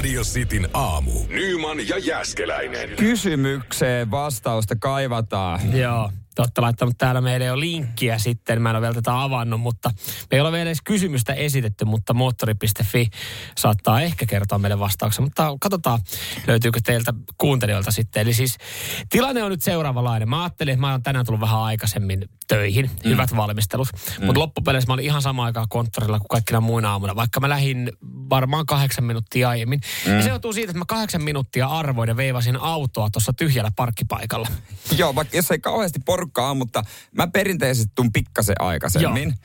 Radio Cityn aamu. Nyman ja Jäskeläinen. Kysymykseen vastausta kaivataan. Joo, te olette laittanut täällä meille jo linkkiä sitten. Mä en ole vielä tätä avannut, mutta me ei ole vielä edes kysymystä esitetty, mutta moottori.fi saattaa ehkä kertoa meille vastauksen. Mutta katsotaan, löytyykö teiltä kuuntelijoilta sitten. Eli siis tilanne on nyt seuraavanlainen. Mä ajattelin, että mä oon tänään tullut vähän aikaisemmin töihin. Mm. Hyvät valmistelut. Mm. Mutta loppupeleissä mä olin ihan sama aikaa konttorilla kuin kaikkina muina aamuna. Vaikka mä lähdin varmaan kahdeksan minuuttia aiemmin. Mm. Ja se johtuu siitä, että mä kahdeksan minuuttia arvoin ja veivasin autoa tuossa tyhjällä parkkipaikalla. Joo, vaikka jos ei kauheasti porukkaa mutta mä perinteisesti tuun pikkasen aikaisemmin. Joo.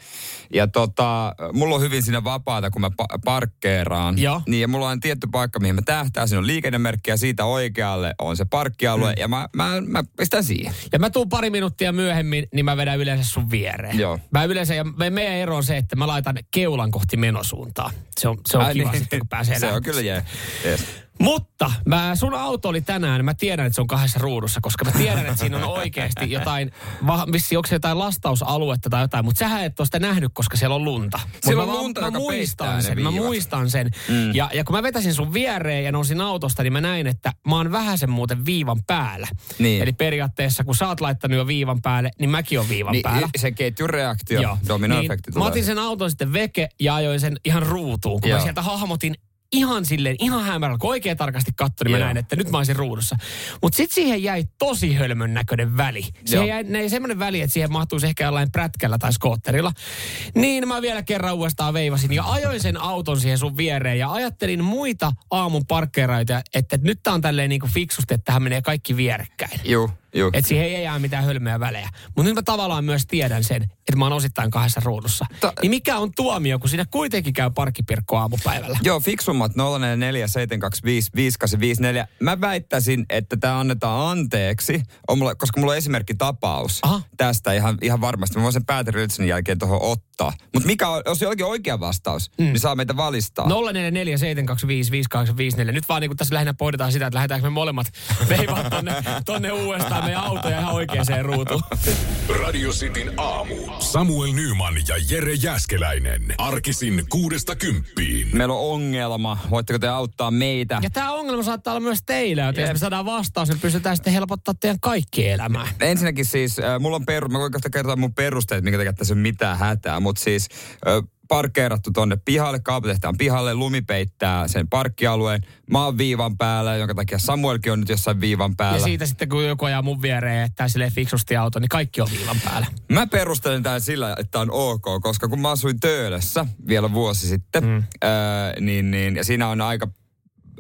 Ja tota, mulla on hyvin siinä vapaata, kun mä pa- parkkeeraan. Joo. Niin ja mulla on tietty paikka, mihin mä tähtään. Siinä on liikennemerkki ja siitä oikealle on se parkkialue. Mm. Ja mä, mä, mä pistän siihen. Ja mä tuun pari minuuttia myöhemmin, niin mä vedän yleensä sun viereen. Joo. Mä yleensä, ja meidän ero on se, että mä laitan keulan kohti menosuuntaa. Se on, se on Ai kiva niin. sitten, kun pääsee Se on kyllä jee. Yes. Mutta mä, sun auto oli tänään, mä tiedän, että se on kahdessa ruudussa, koska mä tiedän, että siinä on oikeasti jotain, vissi, onko se jotain lastausaluetta tai jotain, mutta sähän et ole sitä nähnyt, koska siellä on lunta. Siellä on lunta, mä, mä muistan sen, mä muistan sen. Mm. Ja, ja kun mä vetäsin sun viereen ja nousin autosta, niin mä näin, että mä oon vähän sen muuten viivan päällä. Niin. Eli periaatteessa, kun sä oot laittanut jo viivan päälle, niin mäkin on viivan niin, päällä. Se ketjun reaktio, dominoefekti niin, Mä otin sen auton sitten veke ja ajoin sen ihan ruutuun, kun Joo. mä sieltä hahmotin ihan silleen, ihan hämärällä, kun oikein tarkasti katsoin, niin mä näin, että nyt mä olisin ruudussa. Mutta sitten siihen jäi tosi hölmön näköinen väli. Siihen jäi, jäi semmoinen väli, että siihen mahtuisi ehkä jollain prätkällä tai skootterilla. Niin mä vielä kerran uudestaan veivasin ja ajoin sen auton siihen sun viereen ja ajattelin muita aamun parkkeeraita, että nyt tää on tälleen niin kuin fiksusti, että tähän menee kaikki vierekkäin. Joo. Että siihen ei jää mitään hölmöjä välejä. Mutta nyt mä tavallaan myös tiedän sen, että mä oon osittain kahdessa ruudussa. Ta- niin mikä on tuomio, kun siinä kuitenkin käy parkkipirkko aamupäivällä? Joo, fiksummat 044 Mä väittäisin, että tämä annetaan anteeksi, on mulla, koska mulla on esimerkkitapaus Aha. tästä ihan, ihan varmasti. Mä voin sen Pääteri jälkeen tuohon ottaa. Mutta mikä on, jos jollakin oikea vastaus, mm. niin saa meitä valistaa. 044 Nyt vaan niin tässä lähinnä pohditaan sitä, että lähdetäänkö me molemmat veivaa tonne, tonne uudestaan meidän autoja ihan oikeaan ruutuun. Radio Cityn aamu. Samuel Nyman ja Jere Jäskeläinen. Arkisin kuudesta kymppiin. Meillä on ongelma. Voitteko te auttaa meitä? Ja tämä ongelma saattaa olla myös teillä. Yep. Jos me saadaan vastaus, niin pystytään sitten helpottaa teidän kaikki elämää. Ensinnäkin siis, äh, mulla on peru, mä voin kohta kertoa mun perusteet, minkä takia tässä on mitään hätää. Mutta siis äh, parkkeerattu tonne pihalle, kaapatehtaan pihalle, lumi peittää sen parkkialueen. Mä oon viivan päällä, jonka takia Samuelkin on nyt jossain viivan päällä. Ja siitä sitten kun joku ajaa mun viereen ja jättää silleen fiksusti auto, niin kaikki on viivan päällä. Mä perustelen tämän sillä, että on ok, koska kun mä asuin Töölössä vielä vuosi sitten, mm. öö, niin, niin, ja siinä on aika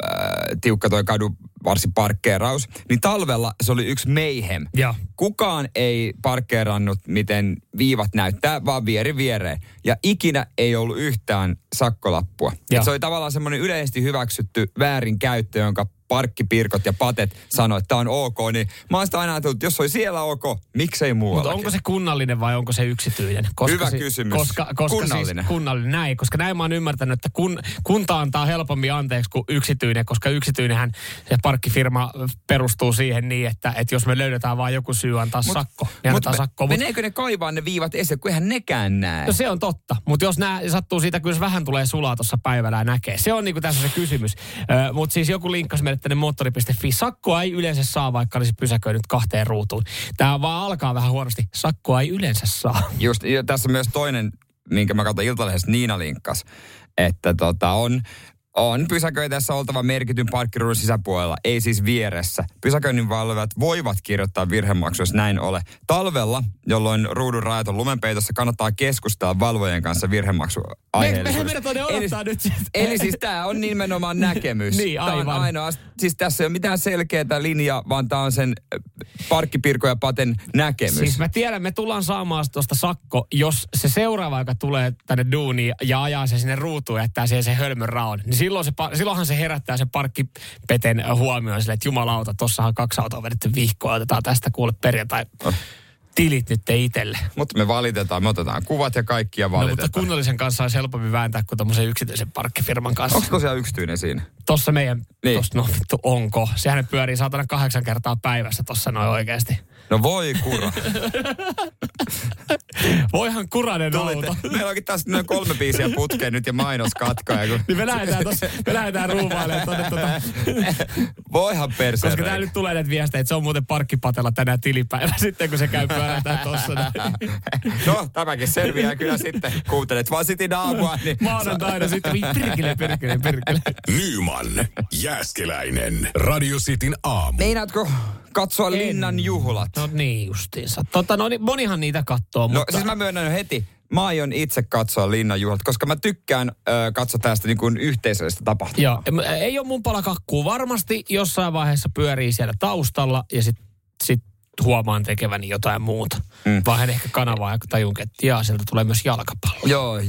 äh, tiukka toi kadu varsin parkkeeraus, niin talvella se oli yksi meihem. Ja. Kukaan ei parkkeerannut, miten viivat näyttää, vaan vieri viereen. Ja ikinä ei ollut yhtään sakkolappua. Se oli tavallaan semmoinen yleisesti hyväksytty väärinkäyttö, jonka parkkipirkot ja patet sanoi, että tämä on ok, niin mä oon sitä aina ajatellut, että jos oli siellä ok, miksei muualla. Mutta onko se kunnallinen vai onko se yksityinen? Koska Hyvä si- kysymys. Koska, koska siis kunnallinen. Siis kunnallinen, näin. Koska näin mä oon ymmärtänyt, että kun, kunta antaa helpommin anteeksi kuin yksityinen, koska yksityinenhän se parkkifirma perustuu siihen niin, että, että jos me löydetään vain joku syy antaa mut, sakko, niin annetaan me, sakko. Mut, meneekö ne kaivaa ne viivat esille, kun eihän nekään näe? No se on totta, mutta jos nämä sattuu siitä, jos vähän tulee sulaa tuossa päivällä ja näkee. Se on niinku tässä se kysymys. mutta siis joku linkkasi meille tänne moottori.fi. Sakkoa ei yleensä saa, vaikka olisi pysäköinyt kahteen ruutuun. Tämä vaan alkaa vähän huonosti. Sakkoa ei yleensä saa. Just, ja tässä myös toinen, minkä mä katson Iltalehdessä Niina linkkas, että tota, on on pysäköitässä oltava merkityn parkkiruudun sisäpuolella, ei siis vieressä. Pysäköinnin valvojat voivat kirjoittaa virhemaksu, jos näin ole. Talvella, jolloin ruudun rajat on lumenpeitossa, kannattaa keskustella valvojen kanssa virhemaksu aiheellisuudesta. eli, nyt Eli siis tämä on nimenomaan näkemys. niin, aivan. Tämä on ainoa, siis tässä ei ole mitään selkeää linjaa, vaan tämä on sen parkkipirko ja paten näkemys. Siis mä tiedän, me tullaan saamaan tuosta sakko, jos se seuraava, joka tulee tänne duuniin ja ajaa se sinne ruutuun jättää siihen se hölmön raon, niin silloin se, silloinhan se herättää se parkkipeten huomioon sille, että jumalauta, tossahan kaksi autoa on vedetty vihkoa, otetaan tästä kuule perjantai tilit nyt itselle. Mutta me valitetaan, me otetaan kuvat ja kaikki ja No, mutta valitetaan. kunnallisen kanssa olisi helpompi vääntää kuin tommosen yksityisen parkkifirman kanssa. Onko tosiaan yksityinen siinä? Tossa meidän, Niin. tossa, no vittu, onko? Sehän pyörii saatana kahdeksan kertaa päivässä tossa noin oikeasti. No voi kura. Voihan kuranen Tulitte. auto. Meillä onkin taas noin kolme biisiä putkeen nyt ja mainos katkoja. Kun... Niin me lähdetään, tossa, me lähdetään ruuvailemaan tonne tota, Voihan perseen koska tää nyt tulee näitä viestejä, että se on muuten parkkipatella tänään tilipäivä sitten, kun se käy pyörätään tossa. No, tämäkin selviää kyllä sitten. Kuuntelet vaan Sitin aamua, niin... Maanantaina sitten, pirkele, pirkele, pirkele. Nyman, Jääskeläinen, Radio Cityn aamu. Meinaatko katsoa Linnan juhlat? No niin justiinsa. Tota, no niin, monihan niitä kattoo, No mutta... siis mä myönnän jo heti. Mä aion itse katsoa Linnan juhlat, koska mä tykkään ö, katsoa tästä niin kuin yhteisöllistä tapahtumaa. Joo, ei ole mun pala kakkuu. Varmasti jossain vaiheessa pyörii siellä taustalla ja sitten sit huomaan tekeväni jotain muuta. Mm. Vaihdan ehkä kanavaa ja tajun, että jaa, sieltä tulee myös jalkapallo. Joo,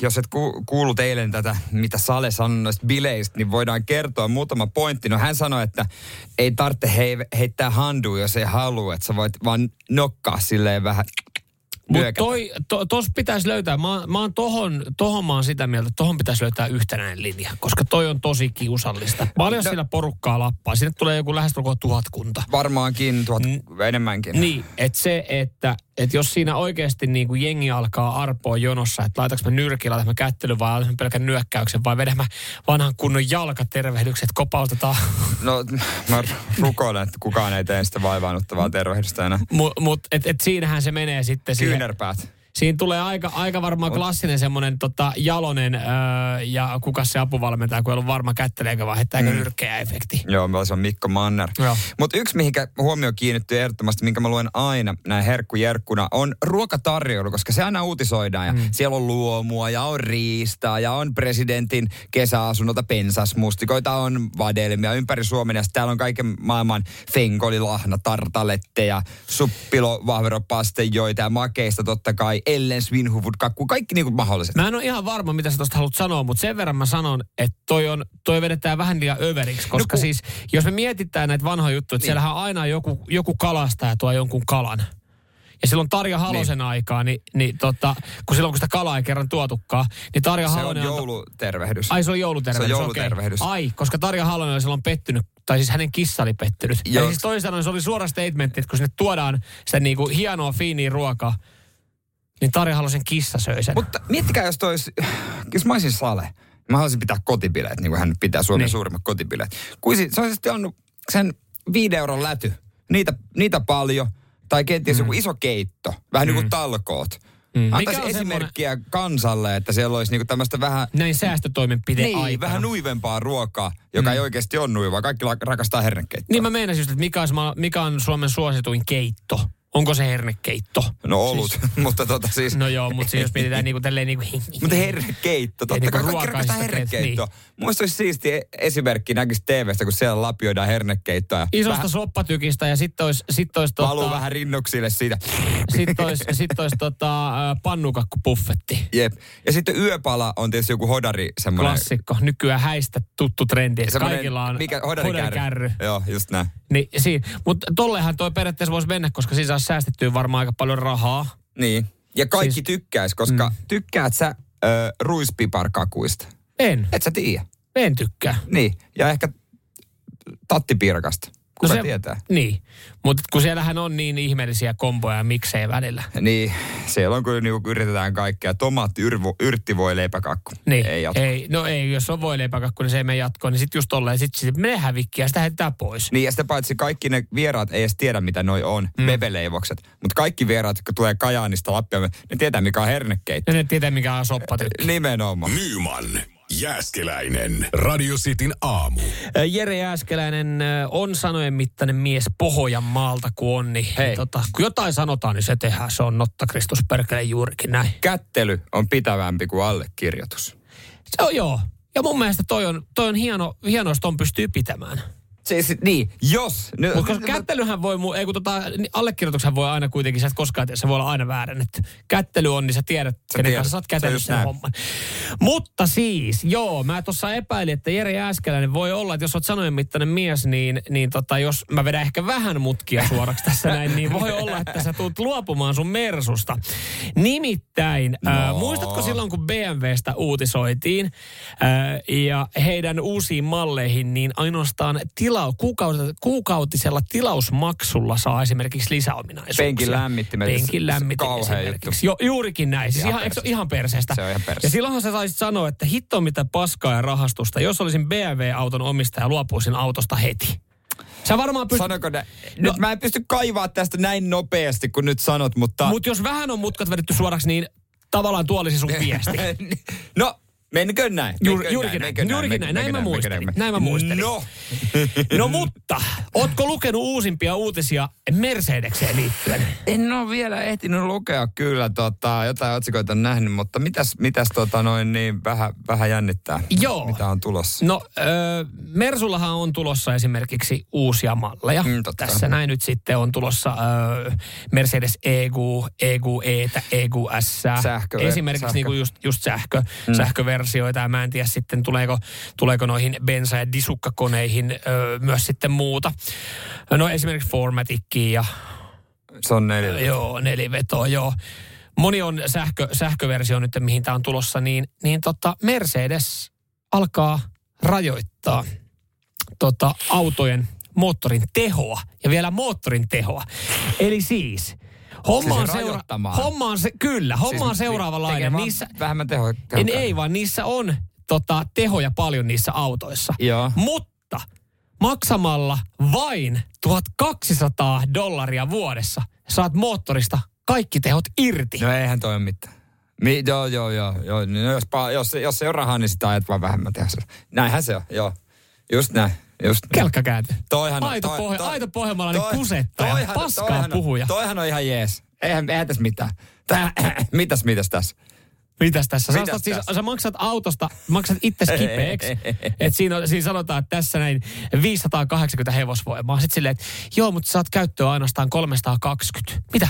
jos et ku, kuullut eilen tätä, mitä Sale sanoi noista bileistä, niin voidaan kertoa muutama pointti. No hän sanoi, että ei tarvitse hei, heittää handua, jos ei halua, että sä voit vaan nokkaa silleen vähän Mutta to, tos pitäisi löytää, mä, mä oon tohon, tohon mä oon sitä mieltä, että tohon pitäisi löytää yhtenäinen linja, koska toi on tosi kiusallista. Paljon No- sillä porukkaa lappaa, sinne tulee joku lähestulkoon tuhatkunta. Varmaankin tuhat enemmänkin. Niin, että se, että et jos siinä oikeasti niin kuin jengi alkaa arpoa jonossa, että laitaks mä nyrkillä, laitanko mä kättely vai laitanko mä pelkän nyökkäyksen vai vedän mä vanhan kunnon jalkatervehdykset, kopautetaan. No mä rukoilen, että kukaan ei tee sitä vaivaannuttavaa tervehdystä enää. Mutta mut, et, et siinähän se menee sitten siihen. Siinä tulee aika, aika varmaan klassinen semmoinen tota, jalonen öö, ja kuka se apuvalmentaja, kun ei ollut varma kätteleekö vai heittääkö mm. nyrkkejä efekti. Joo, se on Mikko Manner. Mutta yksi, mihinkä huomio kiinnittyy ehdottomasti, minkä mä luen aina näin herkkujerkkuna, on ruokatarjoilu, koska se aina uutisoidaan. Ja mm. Siellä on luomua ja on riistaa ja on presidentin kesäasunnolta pensasmustikoita, on vadelmia ympäri Suomen. Ja täällä on kaiken maailman fenkolilahna, tartaletteja, suppilo, vahveropastejoita ja makeista totta kai, Ellen Svinhuvud kakku, kaikki niinku mahdolliset. Mä en ole ihan varma, mitä sä tosta haluat sanoa, mutta sen verran mä sanon, että toi, on, toi vedetään vähän liian överiksi, koska kun- siis jos me mietitään näitä vanhoja juttuja, että Niin. siellähän aina joku, joku kalastaja tuo jonkun kalan. Ja silloin Tarja Halosen niin. aikaa, niin, niin tota, kun silloin kun sitä kalaa ei kerran tuotukaan, niin Tarja Se on Halonen... antoi- joulutervehdys. Ai se on joulutervehdys, Se on joulutervehdys. Ai, koska Tarja Halonen oli silloin pettynyt, tai siis hänen kissa oli pettynyt. Joo. Eli siis toisin sanoen se oli suora statementti, että kun sinne tuodaan sitä niinku hienoa, fiiniä ruokaa, niin Tarja Halosen kissa söi sen. Mutta miettikää, jos tois, jos mä olisin Sale, mä haluaisin pitää kotibileet, niin kuin hän pitää Suomen Niin. suurimmat kotibileet. Kuisi, se olisi sitten annut sen viiden euron läty, niitä, niitä paljon, tai kenties mm. joku iso keitto, vähän mm. niin kuin talkoot. Mm. Mm. Mikä Antaisi on esimerkkiä kansalle, että siellä olisi niinku tämmöistä vähän, Näin säästötoimenpide niin, aikana. vähän nuivempaa ruokaa, joka mm. ei oikeasti ole nuivaa. Kaikki rakastaa hernekeittoa. Niin mä meinasin just, että mikä, mikä on Suomen suosituin keitto? Onko se hernekeitto? No olut, siis, mutta tota siis... No joo, mutta siis jos mietitään niinku tälleen niinku... Mutta hernekeitto, totta niinku kai kaikki ruokaista rakastaa keitto, hernekeittoa. Niin. Mun mielestä olisi siisti esimerkki näkisi TVstä, kun siellä lapioidaan hernekeittoa. ja Isosta vähän soppatykistä ja sitten olisi, sit valuu tota, vähän rinnuksille siitä. sit ois, sit ois, tota, pannukakkupuffetti. Jep. Ja sitten yöpala on tietysti joku hodari semmoinen. Klassikko. Nykyään häistä tuttu trendi. Kaikilla on mikä, hodarikärry. hodarikärry. Joo, just näin. Niin, siinä. Mutta tollehan toi periaatteessa voisi mennä, koska siinä saisi säästettyä varmaan aika paljon rahaa. Niin. Ja kaikki Siis- tykkäis, koska mm. tykkäät sä ö, ruispiparkakuista? En. Et sä tiedä. En tykkää. Niin. Ja ehkä tattipiirakasta. Kuka no tietää? Niin, mutta kun siellähän on niin ihmeellisiä komboja ja miksei välillä. Niin, siellä on kun niinku yritetään kaikkea. Tomaatti, yrvo, yrtti voi leipäkakku. Niin, Ei jatko. ei, no ei, jos on voileipäkakku, niin se ei mene jatkoon, niin sitten just tolleen, sit se menee hävikkiä ja sitä heitetään pois. Niin ja sitä paitsi kaikki ne vieraat ei edes tiedä, mitä noi on, mm. bebeleivokset. Mutta kaikki vieraat, jotka tulee Kajaanista Lappia, ne tietää, mikä on hernekeitto. Ja ne tietää, mikä on soppatykki. Nimenomaan. Nyman, Jääskeläinen, Radio Cityn aamu. Ö, Jere Jääskeläinen ö, on sanojen mittainen mies Pohjanmaalta, kun on, niin Hei. Tota, kun jotain sanotaan, niin se tehdään. Se on Notta Kristus Perkele juurikin näin. Kättely on pitävämpi kuin allekirjoitus. Se on joo. Ja mun mielestä toi on, toi on hieno, hieno, jos ton pystyy pitämään. Siis, niin, jos. Nyt, Mutta koska kättelyhän voi, mu- ei kun tota, niin allekirjoituksen voi aina kuitenkin, sä et koskaan se voi olla aina väärennetty. Kättely on, niin sä tiedät, sä kenen tiedät. kanssa sä oot kätellyt sen näin. homman. Mutta siis, joo, mä tuossa epäilin, että Jere Jääskeläinen voi olla, että jos oot sanojen mittainen mies, niin, niin tota, jos mä vedän ehkä vähän mutkia suoraksi tässä näin, niin voi olla, että sä tulet luopumaan sun Mersusta. Nimittäin, no. äh, muistatko silloin, kun BMWstä uutisoitiin äh, ja heidän uusiin malleihin, niin ainoastaan tila, kuukautisella, kuukautisella tilausmaksulla saa esimerkiksi lisäominaisuuksia. Penkin lämmittimet. Penkin kauhea esimerkiksi. Jo, juurikin näin. Siis Ihan ihan, perseestä. ihan perseestä. Se on ihan perseestä. Ja silloinhan sä saisit sanoa, että hitto mitä paskaa ja rahastusta, jos olisin BMW-auton omistaja, luopuisin autosta heti. Sä varmaan pystyt... Sanoko ne? Nyt mä en pysty kaivaa tästä näin nopeasti, kun nyt sanot, mutta... Mutta jos vähän on mutkat vedetty suoraksi, niin tavallaan tuo olisi sun viesti. no, menkö näin? Juuri- Menkö juurikin menkö näin, juurikin näin. Näin mä menkö muistelin. menkö Näin mä muistelin. No, No mutta, ootko lukenut uusimpia uutisia Mercedekseen liittyen? en ole vielä ehtinyt lukea kyllä tota, jotain otsikoita on nähnyt, mutta mitäs, mitäs tota noin niin vähän, vähän jännittää, Joo. mitä on tulossa. No, ö, Mersullahan on tulossa esimerkiksi uusia malleja. Mm, totta. Tässä näin nyt sitten on tulossa ö, Mercedes EQ, EQE, EQS. Sähkö- Esimerkiksi sähkö. Niinku just, just sähkö, mm. Sähköversioita. Ja mä en tiedä sitten, tuleeko, tuleeko noihin bensa- ja disukkakoneihin ö, myös sitten muuta. No esimerkiksi Formatickiin ja Se on neljä. Joo, nelivetoa, joo. Moni on sähkö, sähköversio nyt, mihin tämä on tulossa, niin, niin tota Mercedes alkaa rajoittaa tota, autojen moottorin tehoa ja vielä moottorin tehoa. Eli siis homma Siis on, seura- homma on se, kyllä, homma on Siis seuraavanlainen. tekee vaan Niissä, Vähemmän tehoa. en, ei vaan niissä on tota, tehoja paljon niissä autoissa. Joo. Mutta maksamalla vain 1200 dollaria vuodessa saat moottorista kaikki tehot irti. No eihän toi mitään. Mi, joo, joo, joo. joo. No, jos, jos, jos ei ole rahaa, niin sitä ajat vaan vähemmän tehdä. Näinhän se on, joo. Just näin. Just näin. Kelkkakääntö. Toihan, Aito, toi- pohja, toi- aito pohjamalainen toi- kusettaja, toihan- paskaa toihan puhuja. Toihan on ihan jees. Eihän, eihän tässä mitään. Tää, mitäs, mitäs tässä? Mitäs tässä? Sä, Mitäs ostat siis, tässä? sä maksat autosta, maksat itse kipeäksi. että siinä, on- siinä sanotaan, että tässä näin 580 hevosvoimaa. Sitten silleen, että joo, mutta saat käyttöön ainoastaan 320. Mitä?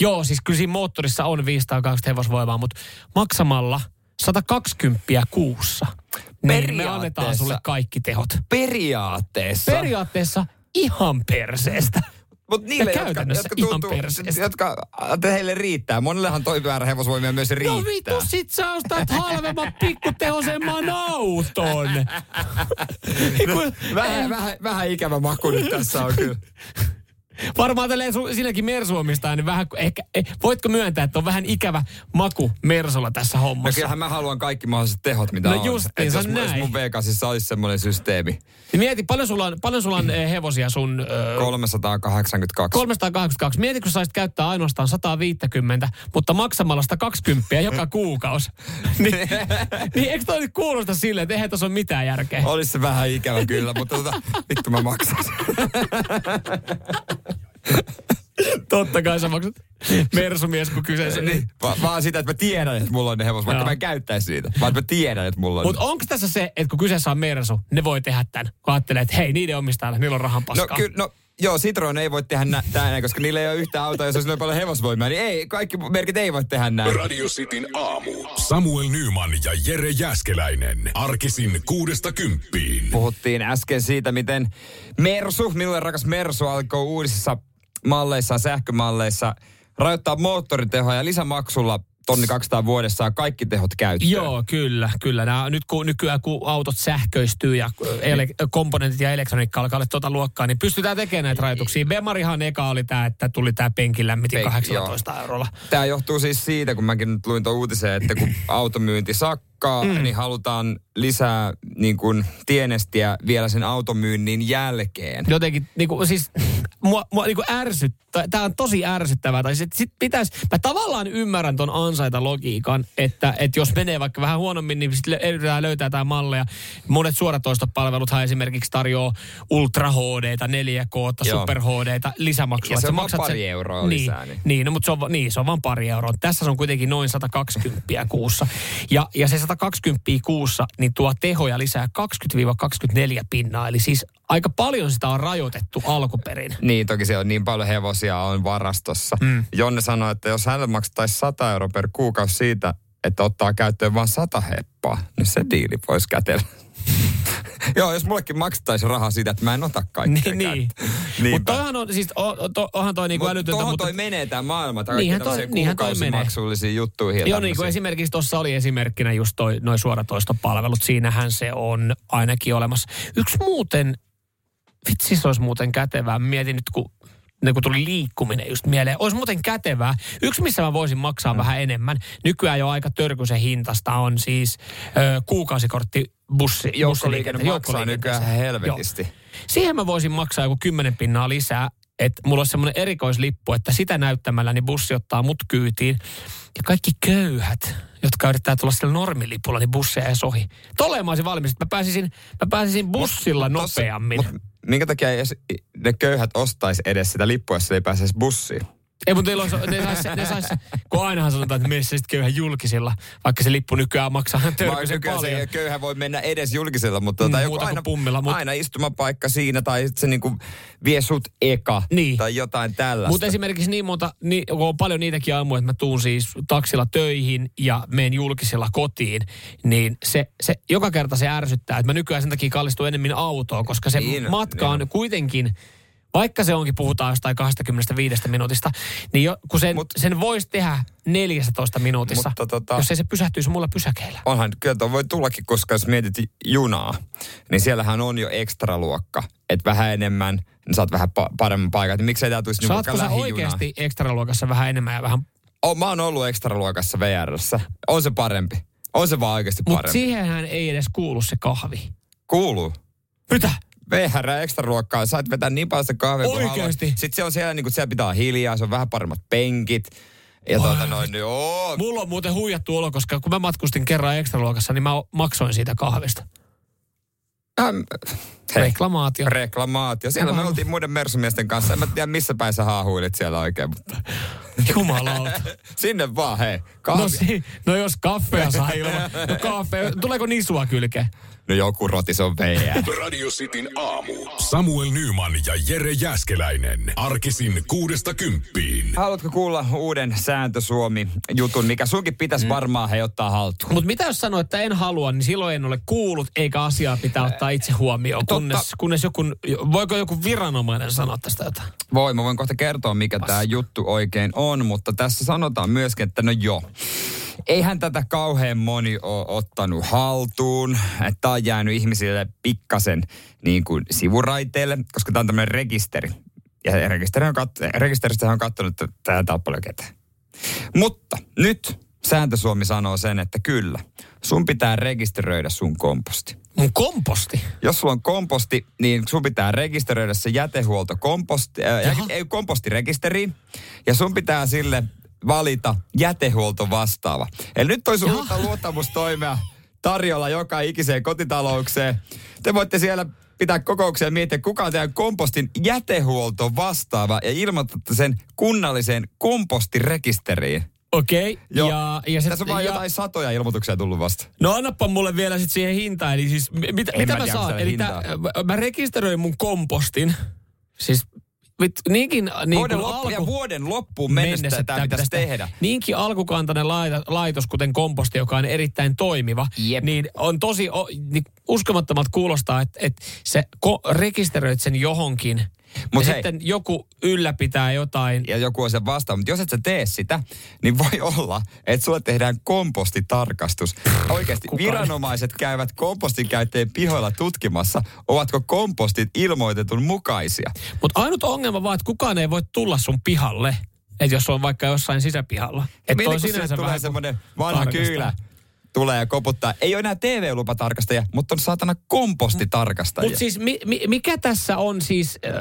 Joo, siis kyllä siinä moottorissa on 520 hevosvoimaa, mutta maksamalla 120 kuussa. Niin me annetaan sulle kaikki tehot. Periaatteessa. Periaatteessa ihan perseestä. Mutta niille, Ja jotka, jotka, tuntuu, jotka että heille riittää. Monellehan toi määrä hevosvoimia myös riittää. No vittu, sit sä ostat halvemman pikkutehosemman auton. Kun- Vähän, vähän, vähän ikävä maku nyt tässä on kyllä. Varmaan tälleen su, sinäkin Mersu-omistaja, niin vähän, ehkä, eh, voitko myöntää, että on vähän ikävä maku Mersulla tässä No hommassa? kyllähän mä haluan kaikki mahdolliset tehot, mitä No on. justiinsa Et jos, mun- jos näin. mun Vegasissa olisi semmoinen systeemi. Niin Mieti, paljon sulla on, paljon sulla on eh, hevosia sun... Ö, 382. 382. Mieti, kun saisit käyttää ainoastaan 150, mutta maksamalla 120 joka kuukausi. niin, niin eikö toi nyt kuulosta silleen, että eihän tässä ole mitään järkeä? Olisi se vähän ikävä kyllä, mutta tota, vittu mä maksaisin. Totta kai sä maksat Mersumies, kun kyseessä. niin, va- vaan sitä, että mä tiedän, että mulla on ne hevos, vaikka mä en käyttäisi niitä. Vaan että mä tiedän, että mulla on Mutta onko tässä se, että kun kyseessä on Mersu, ne voi tehdä tämän, kun ajattelee, että hei, niiden omistajalla, niillä on rahan No paskaa. kyllä, no joo, Citroen ei voi tehdä nä- näin, koska niillä ei ole yhtään autoa, jos olisi noin paljon hevosvoimaa. Niin ei, kaikki merkit ei voi tehdä näin. Radio Cityn aamu. Samuel Nyman ja Jere Jäskeläinen. Arkisin kuudesta kymppiin. Puhuttiin äsken siitä, miten Mersu, minulle rakas Mersu, alkoi uudisissa malleissa, sähkömalleissa rajoittaa moottoritehoa ja lisämaksulla tonni 200 vuodessa kaikki tehot käyttöön. Joo, kyllä, kyllä. Nämä, nyt kun nykyään kun autot sähköistyy ja ele, komponentit ja elektroniikka alkaa olla tuota luokkaa, niin pystytään tekemään näitä rajoituksia. Bemarihan eka oli tämä, että tuli tämä penkin lämmitin Penki, 18 eurolla. Tämä johtuu siis siitä, kun mäkin nyt luin tuon uutisen, että kun automyynti sakkaa, mm. niin halutaan lisää niin kuin, tienestiä vielä sen automyynnin jälkeen. Jotenkin, niin kuin, siis, mua, mua niin ärsyttää, tämä on tosi ärsyttävää. Tai sit, sit pitäis, mä tavallaan ymmärrän ton ansaita logiikan, että, että jos menee vaikka vähän huonommin, niin sitten yritetään löytää tämä malleja. Monet suoratoistopalveluthan esimerkiksi tarjoaa Ultra HDta, 4K, Joo. Super HDta lisämaksua. Ja se on maksat pari euroa niin, lisää, niin. Niin, no, mutta se on, niin, se on vain pari euroa. Tässä se on kuitenkin noin 120 kuussa. Ja, ja se 120 kuussa, niin tuo tehoja lisää 20-24 pinnaa. Eli siis aika paljon sitä on rajoitettu alkuperin. Niin, toki se on niin paljon hevosia on varastossa. Mm. Jonne sanoi, että jos hänelle maksaisi 100 euroa per kuukausi siitä, että ottaa käyttöön vain 100 heppaa, niin se diili voisi kätellä. Joo, jos mullekin maksettaisiin rahaa siitä, että mä en ota kaikkea. niin, niin. Mutta toihan on, siis o, to, onhan toi niinku älytöntä. Tohon mutta... toi menee tämä maailma, tai niinhän toi, niinhän toi menee. juttuihin. Joo, niin kuin esimerkiksi tuossa oli esimerkkinä just toi, noi suoratoistopalvelut. Siinähän se on ainakin olemassa. Yksi muuten, vitsi se olisi muuten kätevää. Mietin nyt, kun niin kun tuli liikkuminen just mieleen. Olisi muuten kätevää. Yksi, missä mä voisin maksaa mm. vähän enemmän. Nykyään jo aika törkyisen hintasta on siis ö, kuukausikortti bussi. Joukkoliikenne maksaa nykyään helvetisti. Joo. Siihen mä voisin maksaa joku kymmenen pinnaa lisää. Että mulla olisi semmoinen erikoislippu, että sitä näyttämällä niin bussi ottaa mut kyytiin. Ja kaikki köyhät, jotka yrittää tulla sillä normilipulla, niin busseja ei sohi. Tolleen mä olisin valmis, että mä pääsisin, mä pääsisin bussilla mut, nopeammin. Tossa, mut minkä takia ne köyhät ostaisi edes sitä lippua, jos ei pääsisi bussiin? Ei, mutta olisi, ne sais, ne sais, kun ainahan sanotaan, että meissä sitten köyhä julkisilla, vaikka se lippu nykyään maksaa törkyisen paljon. Se köyhä voi mennä edes julkisilla, mutta tota, joku aina, pummilla, mutta... aina istumapaikka siinä, tai se niinku vie sut eka, niin. tai jotain tällaista. Mutta esimerkiksi niin monta, niin, on paljon niitäkin aamuja, että mä tuun siis taksilla töihin ja menen julkisilla kotiin, niin se, se joka kerta se ärsyttää, että mä nykyään sen takia kallistun enemmän autoon, koska se niin, matka on niin. kuitenkin vaikka se onkin, puhutaan jostain 25 minuutista, niin jo, kun sen, Mut, sen voisi tehdä 14 minuutissa, mutta tota, jos ei se pysähtyisi mulla pysäkeillä. Onhan, kyllä tuo voi tullakin, koska jos mietit junaa, niin siellähän on jo ekstra luokka. Että vähän enemmän, niin saat vähän pa- paremman paikan. Niin miksei tää tulisi Saatko sä oikeasti ekstraluokassa vähän enemmän ja vähän... Oh, mä oon ollut ekstraluokassa VRssä. On se parempi. On se vaan oikeasti parempi. Mutta siihenhän ei edes kuulu se kahvi. Kuuluu. Mitä? VR extra luokkaa, sait vetää niin paljon sitä kahvia Oikeasti? Sitten se on siellä, niin kuin, siellä pitää hiljaa, se on vähän paremmat penkit. Ja oh. tuota noin, niin oo. Mulla on muuten huijattu olo, koska kun mä matkustin kerran ekstra luokassa, niin mä maksoin siitä kahvista. Ähm, hei, reklamaatio. Reklamaatio. Siellä me oltiin muiden mersumiesten kanssa. En mä tiedä, missä päin sä haahuilit siellä oikein, mutta... Jumalauta. Sinne vaan, hei. No, si- no jos kaffea saa ilman. No kaffe. Tuleeko nisua kylkeen? No joku rotis on VR. Radio Cityn aamu. Samuel Nyman ja Jere Jäskeläinen. Arkisin kuudesta kymppiin. Haluatko kuulla uuden Sääntö Suomi-jutun, mikä sunkin pitäisi mm. varmaan he ottaa haltuun? Mutta mitä jos sanoo, että en halua, niin silloin en ole kuullut, eikä asiaa pitää ottaa itse huomioon, kunnes, kunnes joku, voiko joku viranomainen sanoa tästä jotain? Voi, mä voin kohta kertoa, mikä tämä juttu oikein on, mutta tässä sanotaan myöskin, että no joo eihän tätä kauhean moni ole ottanut haltuun. Tämä on jäänyt ihmisille pikkasen niin kuin sivuraiteille, koska tämä on tämmöinen rekisteri. Ja rekisteri on kat- rekisteristä on katsonut, että tämä on paljon ketään. Mutta nyt Sääntö Suomi sanoo sen, että kyllä, sun pitää rekisteröidä sun komposti. Mun komposti? Jos sulla on komposti, niin sun pitää rekisteröidä se jätehuolto komposti, äh, ei, kompostirekisteriin. Ja sun pitää sille valita jätehuolto vastaava. Eli nyt olisi uutta luottamustoimea tarjolla joka ikiseen kotitaloukseen. Te voitte siellä pitää kokouksia ja miettiä, kuka on teidän kompostin jätehuolto vastaava ja ilmoitatte sen kunnalliseen kompostirekisteriin. Okei. Okay. Ja, ja Tässä on vain ja... jotain satoja ilmoituksia tullut vasta. No annappa mulle vielä sitten siihen hintaan. Eli siis mit, mitä mä, mä saan? Eli tää, mä rekisteröin mun kompostin. Siis Vit, niinkin, niin vuoden, loppu, alku, ja vuoden loppuun mennessä, mennessä tämä pitäisi tehdä. Niinkin alkukantainen laitos, kuten komposti, joka on erittäin toimiva, Jep. niin on tosi o, niin uskomattomat kuulostaa, että, että se ko, rekisteröit sen johonkin – Mut ja hei, sitten joku ylläpitää jotain. Ja joku on sen vastaan. Mutta jos et sä tee sitä, niin voi olla, että sulle tehdään kompostitarkastus. Oikeasti Kukaan. viranomaiset käyvät kompostin käyttäjien pihoilla tutkimassa, ovatko kompostit ilmoitetun mukaisia. Mutta ainut ongelma vaan, että kukaan ei voi tulla sun pihalle. Että jos on vaikka jossain sisäpihalla. Että on sinänsä tulee semmoinen vanha kyylä tulee ja koputtaa. Ei ole enää TV-lupatarkastajia, mutta on saatana kompostitarkastajia. Mutta siis mi, mi, mikä tässä on siis, äh,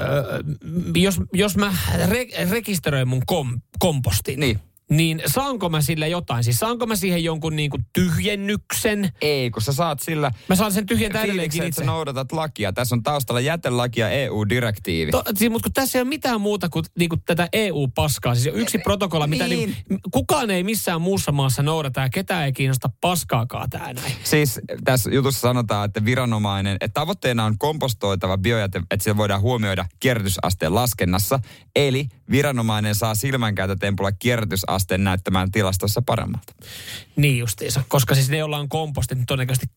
jos, jos mä re, rekisteröin mun kom, kompostin, niin niin saanko mä sille jotain? Siis saanko mä siihen jonkun niin kuin tyhjennyksen? Ei, kun sä saat sillä Mä saan sen tyhjentää edelleenkin itse. sä noudatat lakia. Tässä on taustalla jätelaki ja EU-direktiivi. To, siis, mutta kun tässä ei ole mitään muuta kuin, niin kuin tätä EU-paskaa. Siis yksi protokolla, mitä niin. niin. kukaan ei missään muussa maassa noudata ja ketään ei kiinnosta paskaakaan tää näin. Siis tässä jutussa sanotaan, että viranomainen, että tavoitteena on kompostoitava biojäte, että se voidaan huomioida kierrätysasteen laskennassa. Eli viranomainen saa silmänkääntötempulla kierrätysasteen näyttämään tilastossa paremmalta. Niin justiinsa, koska siis ne, joilla on komposti, niin todennäköisesti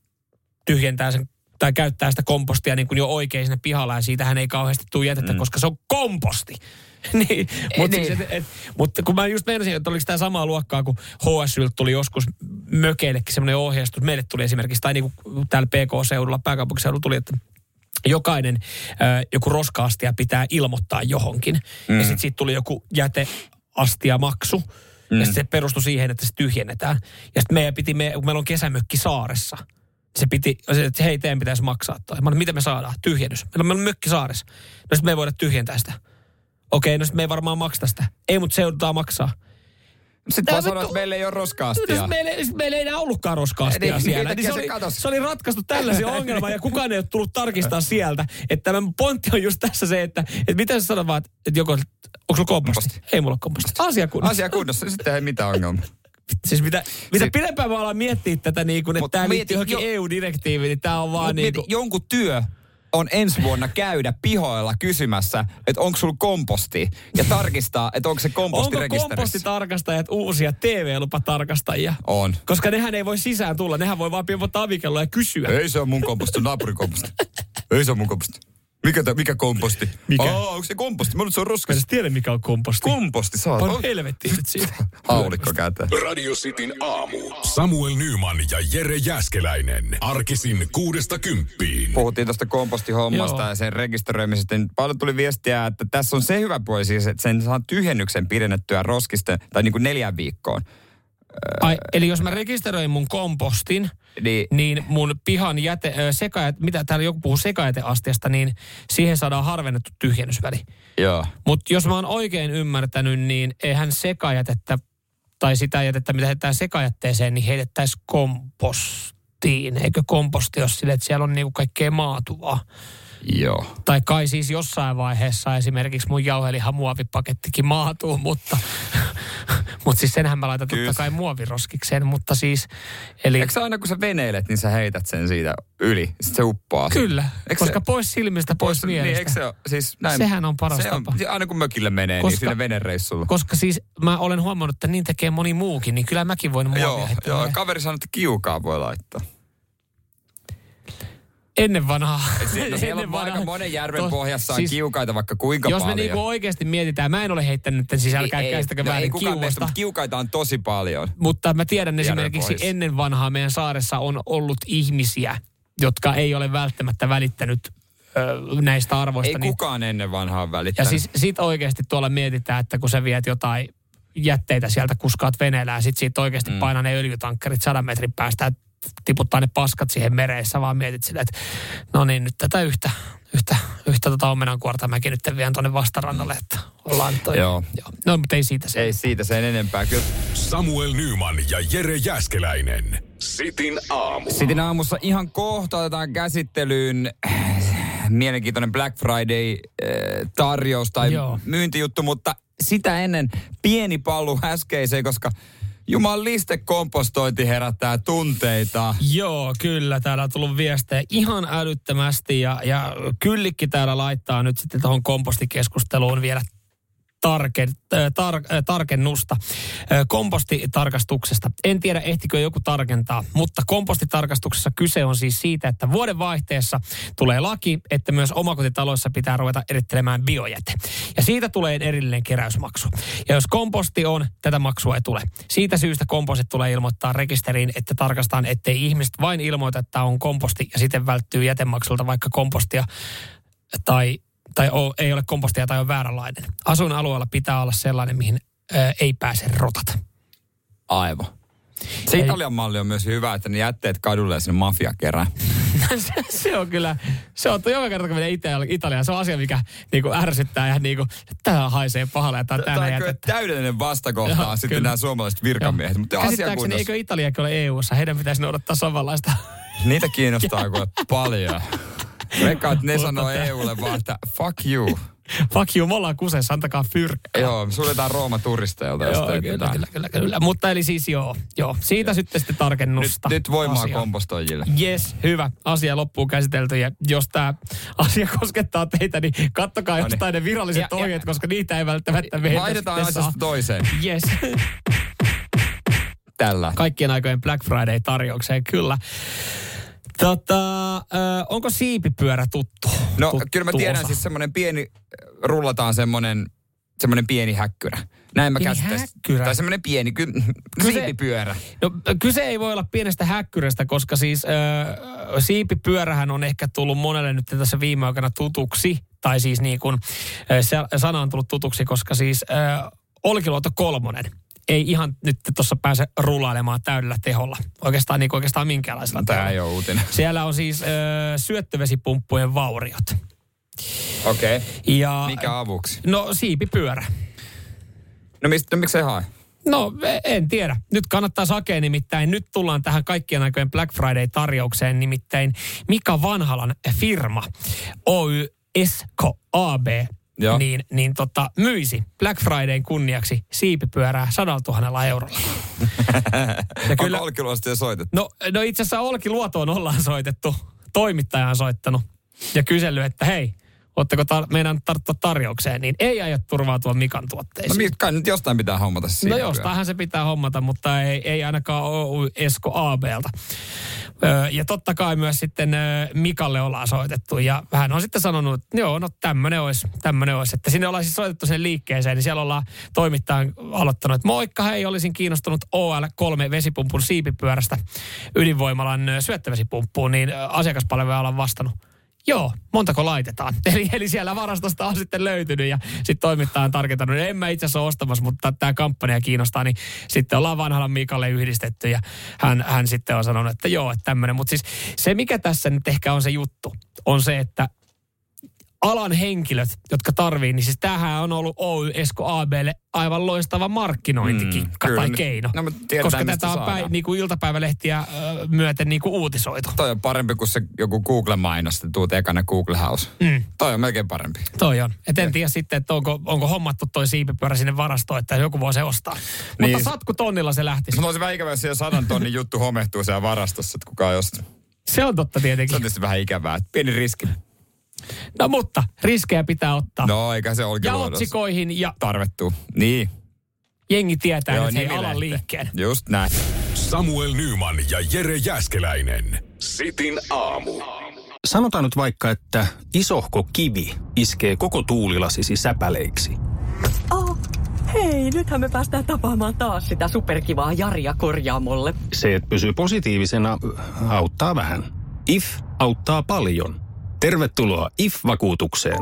tyhjentää sen tai käyttää sitä kompostia niin kuin jo oikein sinne pihalla ja siitähän ei kauheasti tule jätettä, mm. koska se on komposti. niin, mutta niin. siis, et, et, mutta kun mä just meinasin, että oliko tämä samaa luokkaa, kun HSYltä tuli joskus mökeillekin semmoinen ohjeistus, meille tuli esimerkiksi, tai niin kuin täällä PK-seudulla, pääkaupunkiseudulla tuli, että jokainen ö, joku roska-astia pitää ilmoittaa johonkin. Mm. Ja sitten siitä tuli joku jäteastiamaksu. Mm. Ja se perustui siihen, että se tyhjennetään. Ja sitten meidän piti, me, kun meillä on kesämökki saaressa, se piti, että hei, teidän pitäisi maksaa toi. Mä olin, mitä me saadaan? Tyhjennys. Meillä on, meillä on mökki saaressa. No sitten me ei voida tyhjentää sitä. Okei, no sitten me ei varmaan maksata sitä. Ei, mutta se joudutaan maksaa. Sitten vaan sanoa, vittu- että meillä ei ole No, roska-astia. sit meillä, meillä ei enää ollutkaan roskaastia Niin, siellä. niin, Niin se, se oli, katosi. se oli ratkaistu tällaisen ongelman ja kukaan ei ole tullut tarkistaa sieltä. Että tämän pointti on just tässä se, että, että mitä sä sanot vaan, että, joko, onko sulla komposti? Ei mulla komposti. Asia kunnossa. Asia kunnossa, sitten ei mitään ongelmaa. Siis mitä, mitä Si- pidempään mä alan miettiä tätä, niin kuin, että tämä liittyy johonkin jo- EU-direktiiviin, niin tämä on vaan Mut niin kuin... jonkun työ on ensi vuonna käydä pihoilla kysymässä, että onko sulla komposti ja tarkistaa, että onko se komposti Onko kompostitarkastajat uusia TV-lupatarkastajia? On. Koska nehän ei voi sisään tulla, nehän voi vaan pimpottaa avikelloa ja kysyä. Ei se on mun komposti, naapurin komposti. Ei se on mun komposti. Mikä, tää, mikä komposti? Mikä? Aa, onko se komposti? Mä luulen, että se on Mä en roskas. tiedä, mikä on komposti. Komposti, saa. Paljon helvettiä nyt siitä. Haulikko käteen. Radio Cityn aamu. Samuel Nyman ja Jere Jäskeläinen. Arkisin kuudesta kymppiin. Puhuttiin tuosta kompostihommasta Joo. ja sen rekisteröimisestä. niin Paljon tuli viestiä, että tässä on se hyvä puoli siis, että sen saa tyhjennyksen pidennettyä roskisten, tai niin kuin neljän viikkoon. Ai, eli jos mä rekisteröin mun kompostin, Niin, niin mun pihan jäte, sekajäte, mitä täällä joku puhuu sekajäteastiasta, niin siihen saadaan harvennettu tyhjennysväli. joo. Mutta jos mä oon oikein ymmärtänyt, niin eihän sekajätettä tai sitä jätettä, mitä heitetään sekajätteeseen, niin heitettäisiin kompostiin. Eikö komposti ole sille, että siellä on niinku kaikkea maatuvaa? Joo. Tai kai siis jossain vaiheessa esimerkiksi mun jauhelihan muovipakettikin maatuu, mutta, mutta siis senhän mä laitan Kyllä. totta kai muoviroskikseen, mutta siis, eli Eikö aina kun sä veneilet, niin sä heität sen siitä yli, sit se uppoaa. kyllä, Eikö koska se- pois silmistä, pois, Niin, mielestä. eikö se ole, siis näin, Sehän on paras se on, tapa. Aina kun mökille menee, Koska- niin sinne venereissulla. Koska siis mä olen huomannut, että niin tekee moni muukin, niin kyllä mäkin voin muovia Joo, joo, kaveri sanoi, että kiukaa voi laittaa. Ennen vanhaa. No siellä on aika monen järven To- pohjassa on siis kiukaita vaikka kuinka Jos me paljon. niinku oikeasti mietitään, mä en ole heittänyt nyt älkää käsittäkö no ei väärin meistä, kiuasta. mutta kiukaita on tosi paljon. Mutta mä tiedän Järven esimerkiksi pohjassa. ennen vanhaa meidän saaressa on ollut ihmisiä, jotka ei ole välttämättä välittänyt näistä arvoista. Ei niin, kukaan ennen vanhaa ja välittänyt. siis sit oikeasti tuolla mietitään, että kun sä viet jotain jätteitä sieltä, kuskaat veneellä ja sit siitä oikeasti mm. painaa ne öljytankkerit sadan metrin päästä ja tiputtaa ne paskat siihen mereen, sä vaan mietit silleen, että no niin, nyt tätä yhtä, yhtä, yhtä tota omenankuorta mäkin nyt vien tuonne vastarannalle, että ollaan toi. Joo. Joo. No, mutta ei siitä se. Ei siitä sen enempää. Kyllä Samuel Nyman ja Jere Jäskeläinen. Sitin aamu. Sitin aamussa ihan kohta otetaan käsittelyyn äh, mielenkiintoinen Black Friday-tarjous tai Joo. myyntijuttu, mutta sitä ennen pieni pallu äskeiseen, koska jumaliste kompostointi herättää tunteita. Joo, kyllä. Täällä on tullut viestejä ihan älyttömästi ja, ja Kyllikki täällä laittaa nyt sitten tuohon kompostikeskusteluun vielä tarken, äh, tar, äh, tarkennusta äh, kompostitarkastuksesta. En tiedä, ehtikö joku tarkentaa, mutta kompostitarkastuksessa kyse on siis siitä, että vuoden vaihteessa tulee laki, että myös omakotitaloissa pitää ruveta erittelemään biojäte. Ja siitä tulee erillinen keräysmaksu. Ja jos komposti on, tätä maksua ei tule. Siitä syystä kompostit tulee ilmoittaa rekisteriin, että tarkastaan, ettei ihmiset vain ilmoita, että on komposti ja sitten välttyy jätemaksulta vaikka kompostia tai, tai o, ei ole kompostia tai on vääränlainen. Asuinalueella pitää olla sellainen, mihin ö, ei pääse rotat. Aivan. Se Eli- Italian malli on myös hyvä, että ne jätteet kadulle ja sinne mafia kerää. se, se, on kyllä, se on joka kerta kun menee Italiaan, se on asia, mikä niinku ärsyttää ja niinku, tämä haisee pahalle ja tämä on jätettä. täydellinen vastakohta Joo, sitten kyllä. nämä suomalaiset virkamiehet. Mutta asia Käsittääkseni eikö Italiakin ole EU-ssa, heidän pitäisi noudattaa samanlaista. Niitä kiinnostaa kuule paljon. Että ne sanoo EUlle vaan, että fuck you. Fuck you, me ollaan kusessa, antakaa fyrkkä. Joo, suljetaan Rooma turisteilta, Joo, kyllä, jotain. kyllä, kyllä, kyllä. Mutta eli siis joo, joo. siitä sitten sitten Nyt, tarkennusta. nyt voimaa asiaan. kompostoijille. Yes, hyvä. Asia loppuun käsitelty. Ja jos tämä asia koskettaa teitä, niin kattokaa No niin. jostain ne viralliset Ja- ja- ohjeet, koska niitä ei välttämättä meiltä Vaihdetaan sitten saa. asiasta toiseen. Yes. Tällä. Kaikkien aikojen Black Friday-tarjoukseen, kyllä. Tota, ö, onko siipipyörä tuttu? No tuttu kyllä mä tiedän osa? siis semmoinen pieni, rullataan semmoinen semmoinen pieni häkkyrä. Näin mä Pieni häkkyrä? Tai semmoinen pieni, ky- se- siipipyörä. No, kyse ei voi olla pienestä häkkyrästä, koska siis ö, siipipyörähän on ehkä tullut monelle nyt tässä viime aikoina tutuksi. Tai siis niin kuin, se sana on tullut tutuksi, koska siis ö, Olkiluoto kolmonen ei ihan nyt tuossa pääse rullailemaan täydellä teholla. Oikeastaan, niin oikeastaan minkäänlaisella Tämä teholla. ei ole uutinen. Siellä on siis ö, syöttövesipumppujen vauriot. Okei. Okay. Ja, Mikä avuksi? No siipipyörä. No, mistä, no miksi ei hae? No e- en tiedä. Nyt kannattaa sakea nimittäin. Nyt tullaan tähän kaikkien aikojen Black Friday-tarjoukseen. Nimittäin Mika Vanhalan firma Oy Esko AB Joo. niin, niin tota, myisi Black Fridayn kunniaksi siipipyörää sadalla tuhannella eurolla. ja Kyllä. Onko Olkiluodosta jo soitettu? no, no itse asiassa Olki Luotoon ollaan soitettu. Toimittaja on soittanut ja kysellyt, että hei, ootteko tar- meidän tarttua tarjoukseen, niin ei aio turvautua Mikan No tuotteisiin. mi- kai nyt jostain pitää hommata No siinä. jostainhan se pitää hommata, mutta ei, ei ainakaan Oy Esko ABlta. Öö, ja totta kai myös sitten öö, Mikalle ollaan soitettu ja hän on sitten sanonut, että joo, no tämmöinen olisi, tämmöinen olisi. Että sinne ollaan siis soitettu sen liikkeeseen, niin siellä ollaan toimittajan aloittanut, että moikka, hei, olisin kiinnostunut OL3 vesipumpun siipipyörästä ydinvoimalan syöttövesipumppuun, niin asiakaspalvelija on vastannut. Joo, montako laitetaan? Eli, eli siellä varastosta on sitten löytynyt ja sitten toimittaja on tarkentanut, en mä itse asiassa ole ostamassa, mutta tämä kampanja kiinnostaa, niin sitten ollaan vanhalla Mikalle yhdistetty ja hän, hän sitten on sanonut, että joo, että tämmöinen. Mutta siis se, mikä tässä nyt ehkä on se juttu, on se, että alan henkilöt, jotka tarvii, niin siis tämähän on ollut Oy Esko ABlle aivan loistava markkinointikikka Mm, tai keino. No, tiedetään, koska tätä on päi, saadaan. niin kuin iltapäivälehtiä myöten niin kuin uutisoitu. Toi on parempi kuin se joku Google-mainos, että tuut ekana Google House. Mm. Toi on melkein parempi. Toi on. Et en tiedä sitten, että onko, onko hommattu toi siipipyörä sinne varastoon, että joku voi se ostaa. Niin. Mutta satku tonnilla se lähtisi. Mutta on se vähän ikävää, jos siellä sadan tonnin juttu homehtuu siellä varastossa, että kukaan ei osta. Se on totta Se tietenkin. on tietysti vähän ikävää. Pieni riski. No mutta riskejä pitää ottaa. No, eikä se ja Olkiluodossa. otsikoihin ja Tarvettu. Niin. jengi tietää Joo, nyt hei nimilehti. alan liikkeen. Just näin. Samuel Nyman ja Jere Jäskeläinen. Sitin aamu. Sanotaan nyt vaikka, että isohko kivi iskee koko tuulilasisi säpäleiksi. Oh, hei, nythän me päästään tapaamaan taas sitä superkivaa Jaria korjaamolle. Se, että pysyy positiivisena, auttaa vähän. IF auttaa paljon. Tervetuloa IF-vakuutukseen.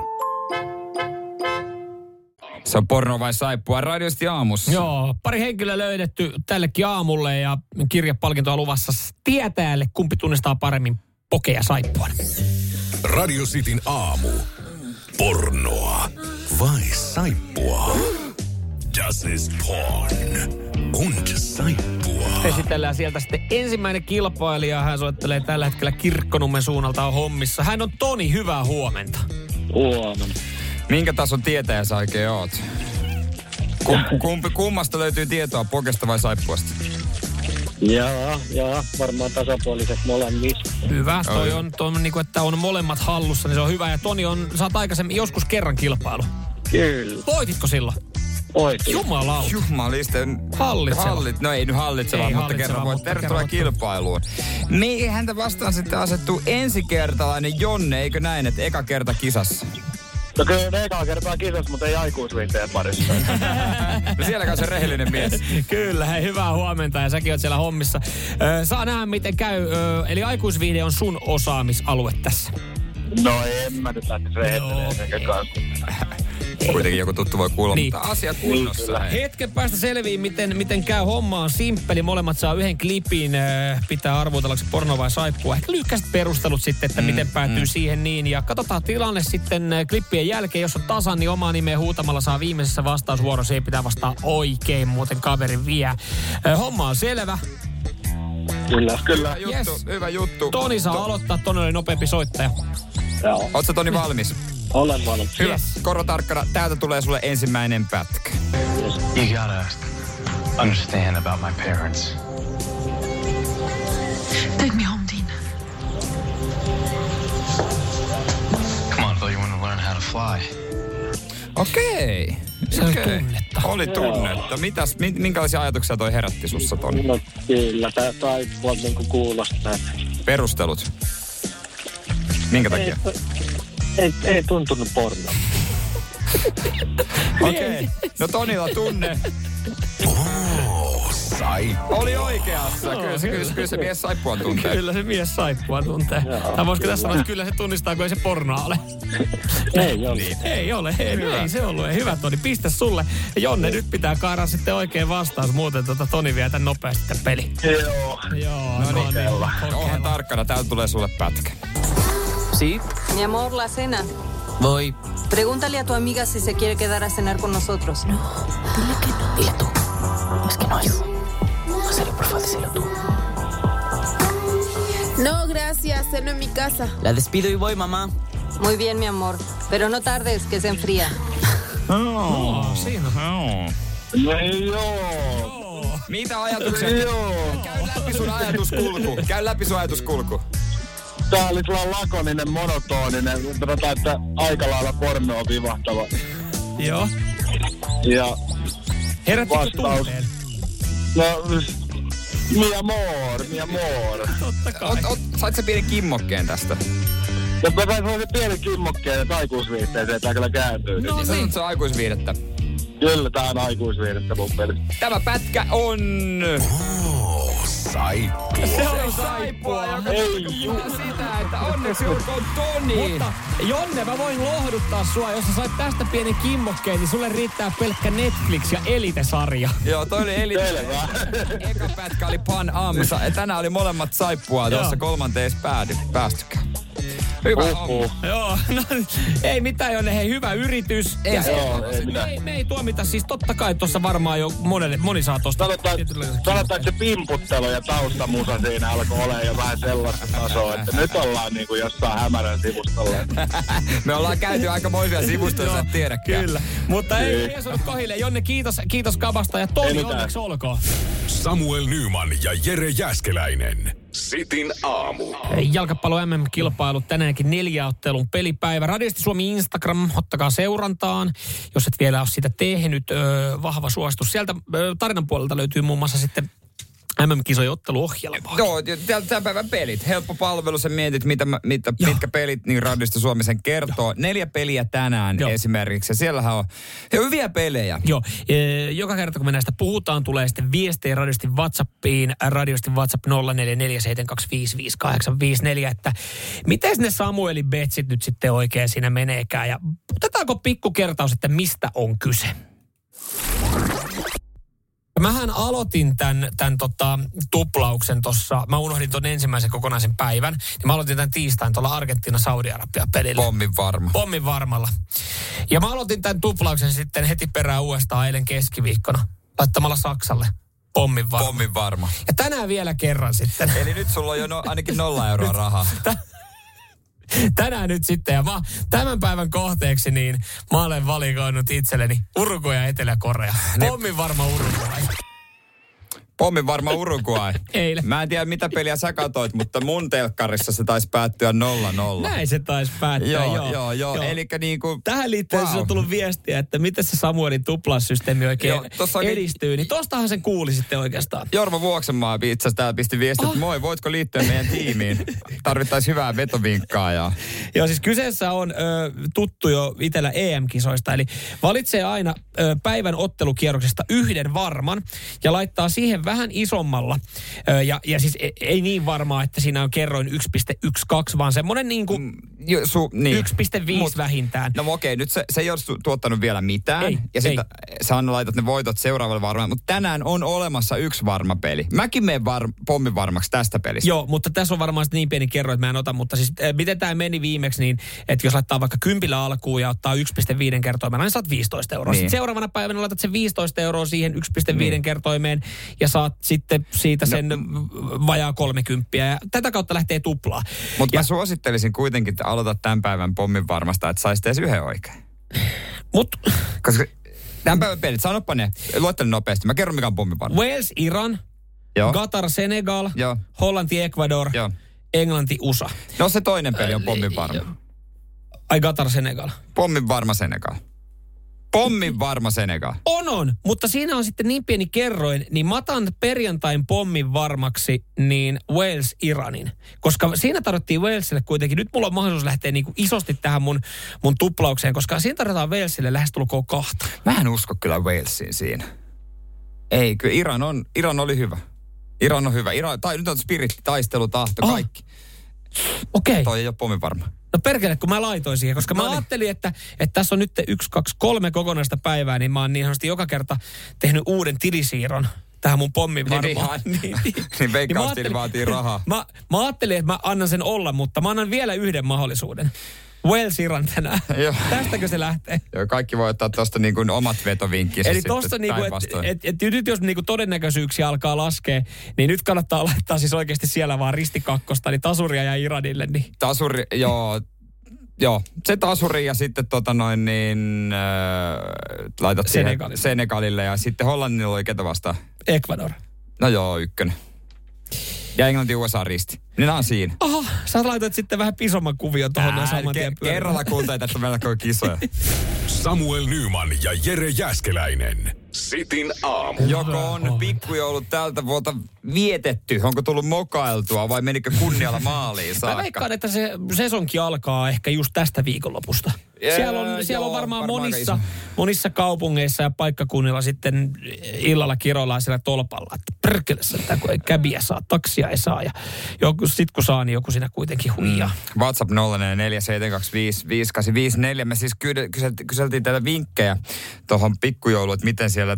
Se on porno vai saippua radiosti aamussa. Joo, pari henkilöä löydetty tällekin aamulle ja kirjapalkintoa luvassa tietäälle, kumpi tunnistaa paremmin pokea saippuan. Radio Cityn aamu. Pornoa vai saippua? Das ist porn und saippua. Esitellään sieltä sitten ensimmäinen kilpailija. Hän soittelee tällä hetkellä Kirkkonummen suunnalta on hommissa. Hän on Toni, hyvää huomenta. Huomenna. Minkä tason tietäjä sä oikein oot? Kum, kumpi, kummasta löytyy tietoa, pokesta vai saippuasta? Jaa, jaa, varmaan tasapuoliset molemmista. Hyvä, toi Oi. on, toi on niin kuin, että on molemmat hallussa, niin se on hyvä. Ja Toni on, sä oot aikaisemmin joskus kerran kilpailu. Kyllä, Voititko silloin? Oikein. Jumalauta. Jumaliste. Hallitseva. Hallit, no ei nyt hallitseva, Ei mutta hallitseva, kerran mutta Tervetuloa kilpailuun. Mihin häntä vastaan sitten asettuu ensikertalainen Jonne, eikö näin, että eka kerta kisassa? No kyllä ne ekaa kertaa kisas, mutta ei aikuisviinteen parissa. No sielläkään se rehellinen mies. Kyllä, hei, hyvää huomenta ja säkin oot siellä hommissa. Ö, saa nähdä, miten käy. Ö, eli aikuisviihde on sun osaamisalue tässä. no en mä nyt lähtisi Joo. rehelliseen sekä kanssa. kuitenkin joku tuttu voi kuulla, Niin. mutta asia kunnossa. hei. Hetken päästä selviin, miten, miten käy. Homma on simppeli. Molemmat saa yhden klipin. äh, Pitää arvotella, onko porno vai saippua. Ehkä lyhkäiset perustelut sitten, että mm, miten päätyy mm. siihen niin. Ja katsotaan tilanne sitten äh, klippien jälkeen. Jos on tasan, niin omaa nimeä huutamalla saa viimeisessä vastausvuorossa. Ei pitää vastaa oikein, muuten kaveri vie. Äh, Homma on selvä. Kyllä, kyllä. Hyvä juttu, Yes. hyvä juttu. Toni saa aloittaa. Toni oli nopeampi soittaja. Joo. Ootko Toni valmis? Olen valmis. Hyvä. Koro tarkkana. Täältä tulee sulle ensimmäinen pätkä. You gotta understand about my parents. Take me home, Dean. Come on, Phil, you want to learn how to fly? Okei. Se oli tunnetta. Oli tunnetta. Mitäs, min- minkälaisia ajatuksia toi herätti sussa, Toni? No kyllä, tää saippua niinku kuulostaa. Perustelut. Minkä Ei, takia? Ei, ei tuntunut porno. Okei. No Tonilla tunne. Sai. Oli oikeassa. Kyllä se, kyllä, se- kyllä se mies saippua tuntee. Kyllä se mies saippua tuntee. Tai voisiko tässä sanoa, että kyllä se tunnistaa, kun ei se pornoa ole. Ei ole. Niin. Ei ole, ei, ei se ollut. Ei, hyvä Toni, pistä sulle. Ja Jonne, nyt pitää kaaraa sitten oikein vastaus, muuten tota Toni vie tän nopeasti tämän peli. Joo. Joo, No niin. Ohan tarkkana, täältä tulee sulle pätkä. Sí, Mi amor, la cena. voy. Pregúntale a tu amiga si se quiere quedar a cenar con nosotros. No. Dile que no. Dile tú. Es que no hay. Hacerlo, por favor, díselo tú. No, gracias, ceno en mi casa. La despido y voy, mamá. Muy bien, mi amor. Pero no tardes, que se enfría. Oh, siinä. No ei joo. Mitä ajatuksia? Käy läpi sun ajatuskulku. Käy läpi sun ajatuskulku. Tää oli sellainen lakoninen, monotoninen. Sanotaan, että aika lailla porno on vivahtava. Joo. Ja Herättikö Vastaus. tunteen? no, mi amor, mi amor. Totta kai. Ot, ot, sait sä pienen kimmokkeen tästä? Ja mä sain sellaisen pienen kimmokkeen, että aikuisviihteeseen tää kyllä kääntyy. No Niin niin. se on aikuisviidettä. Kyllä tää on aikuisviihdettä mun peli. Tämä pätkä on... Sai. Se on saippua. Ei juu. Sitä, että onneksi olkoon Toni. Mutta Jonne, mä voin lohduttaa sua. Jos sä sait tästä pienen kimmokkeen, niin sulle riittää pelkkä Netflix ja Elite-sarja. Joo, toi oli eli... Selvä. Eka pätkä oli Pan Am. Tänään oli molemmat saippua tuossa kolmanteessa päädy, päästykään. Hyvä. Uhuh. Joo, no, ei mitään Jonne, hei hyvä yritys. Ei ja se- Joo, ei me, mitään. ei, me ei tuomita, siis totta kai tuossa varmaan jo monelle, moni saa tosta. Sanotaan, sanotaan, että se pimputtelu ja taustamusa siinä alkoi olemaan jo vähän sellaista tasoa, että nyt ollaan niinku jossain hämärän sivustolla. Me ollaan käyty aika moisia sivustoja, sä tiedäkään. Kyllä, mutta ei, Niin. ei osunut kohille. Jonne, kiitos, kiitos kabasta ja Toni onneksi olkoon. Samuel Nyman ja Jere Jäskeläinen. Sitin aamu. Jalkapallo MM-kilpailu tänäänkin neljäottelun pelipäivä. Radiosti Suomi Instagram, ottakaa seurantaan, jos et vielä ole sitä tehnyt. Öö, vahva suositus. Sieltä öö, tarinan puolelta löytyy muun muassa sitten MM-kisojen otteluohjelmaa. Joo, tämän päivän pelit. Helppo palvelu, sä mietit, mitä, mitä, mitkä pelit niin radiosta Suomi sen kertoo. Neljä peliä tänään Joo. esimerkiksi. Ja siellähän on hyviä pelejä. Joo, e, joka kerta kun me näistä puhutaan, tulee sitten viestejä radiosti WhatsAppiin, radiosti WhatsApp 0447255854, että miten ne Samuelin betsit nyt sitten oikein siinä meneekään ja otetaanko pikku kertaus, että mistä on kyse? Mähän aloitin tämän, tämän tota, tuplauksen tuossa, mä unohdin tuon ensimmäisen kokonaisen päivän, niin mä aloitin tämän tiistain tuolla Argentiina-Saudi-Arabia pelillä. Pommin varma. Pommin varmalla. Ja mä aloitin tämän tuplauksen sitten heti perään uudestaan eilen keskiviikkona laittamalla Saksalle pommin varma. Pommin varma. Ja tänään vielä kerran sitten. Eli nyt sulla on jo no, ainakin nolla euroa rahaa. Tänään nyt sitten. Ja mä, tämän päivän kohteeksi niin mä olen valikoinut itselleni Uruguay ja Etelä-Korea. Pommin varma Uruguay. Pommin varma Uruguay. Eilen. Mä en tiedä mitä peliä sä katoit, mutta mun telkkarissa se taisi päättyä 0-0. Näin se taisi päättää, Joo, joo. joo, joo. Elikkä niinku... Tähän liittyen Wow. on tullut viestiä, että miten se Samuelin tuplasysteemi oikein Joo, tossa edistyy. Niin tostahan sen kuuli sitten oikeastaan. Jorma Vuoksenmaa itse asiassa täällä pisti viestiä, että moi, voitko liittyä meidän tiimiin? Tarvittaisiin hyvää vetovinkkaa ja... Joo, siis kyseessä on ö, tuttu jo itsellä EM-kisoista, eli valitsee aina ö, päivän ottelukierroksesta yhden varman ja laittaa siihen vähän isommalla. Ja, ja siis ei, ei niin varmaa, että siinä on kerroin 1,12, vaan semmoinen niin kuin Su, niin. 1,5 Mut- vähintään. No okei, nyt se, se ei ole tuottanut vielä mitään. Ei, ja sitten sä laitat ne voitot seuraavalle varmaan. Mutta tänään on olemassa yksi varma peli. Mäkin menen var, pommin varmaksi tästä pelistä. Joo, mutta tässä on varmaan sit niin pieni kerro, että mä en ota, mutta siis äh, miten tämä meni viimeksi niin, että jos laittaa vaikka kympillä alkuun ja ottaa 1,5 kertoimeen, niin saat 15 euroa. Niin. Sitten seuraavana päivänä laitat sen 15 euroa siihen 1,5 Niin. kertoimeen ja saat sitten siitä sen no, vajaa 30 ja tätä kautta lähtee tuplaa. Mutta mä suosittelisin kuitenkin, että aloitat tämän päivän pommin varmasta, että saisit edes yhden oikein. Mut Koska tämän päivän pelit, sanoppa ne, luettele nopeasti. Mä kerron, mikä on pommin varma. Wales, Iran, Joo. Qatar, Senegal, Joo. Hollanti, Ecuador, Joo. Englanti, USA. No se toinen peli on pommin varma. Ai Qatar, Senegal. Pommin varma Senegal. Pommin varma Senegal. On, on. Mutta siinä on sitten niin pieni kerroin, niin mä otan perjantain pommin varmaksi niin Wales Iranin. Koska siinä tarvittiin Walesille kuitenkin, nyt mulla on mahdollisuus lähteä niin kuin isosti tähän mun, mun tuplaukseen, koska siinä tarvitaan Walesille lähestulkoon kahta. Mä en usko kyllä Walesiin siinä. Ei, kyllä Iran, on, Iran oli hyvä. Iran on hyvä. Iran, tai nyt on spirit, taistelu, tahto, Ah. kaikki. Okei. Okay. Toi ei ole pommin varma. No perkele, kun mä laitoin siihen, koska mä No niin. ajattelin, että, että tässä on nyt yksi, kaksi, kolme kokonaista päivää, niin mä oon niin sanotusti joka kerta tehnyt uuden tilisiirron tähän mun pommin Niin, varmaan. niin. Niin mä veikkaustili ajattelin- vaatii rahaa. Mä, mä ajattelin, että mä annan sen olla, mutta mä annan vielä yhden mahdollisuuden. Wales Iran tänään. Joo. Tästäkö se lähtee? Joo, kaikki voi ottaa tuosta niin kuin omat vetovinkkinsä Eli sitten tossa niinku, että et, et, nyt jos niinku todennäköisyyksiä alkaa laskea, niin nyt kannattaa laittaa siis oikeasti siellä vaan ristikakkosta, niin tasuria ja Iranille. Niin. Tasuri, joo, joo, se tasuri ja sitten tota noin niin, äh, laitat Senegalille. Senegalille ja sitten Hollannilla oli ketä vastaan? Ecuador. No joo, ykkönen. Ja Englanti USA risti. Niin on siinä. Oho, sä laitoit sitten vähän pisomman kuvion tuohon noin saman tien ke- kerralla kuuntelee, että meillä on kisoja. Samuel Nyman ja Jere Jäskeläinen. Sitin aamu. Joko on pikkujoulut tältä vuotta vietetty? Onko tullut mokailtua vai menikö kunnialla maaliin Mä saakka? veikkaan, että se sesonki alkaa ehkä just tästä viikonlopusta. Siellä on, siellä on joo, varmaan, varmaan monissa, monissa kaupungeissa ja paikkakunnilla sitten illalla kiroillaan siellä tolpalla, että perkele että kun ei käbiä saa, taksia ei saa. Ja joku, sit kun saa, niin joku siinä kuitenkin huijaa. Mm. WhatsApp 0447255854. Me siis kyseltiin, teiltä vinkkejä tuohon pikkujouluun, että miten siellä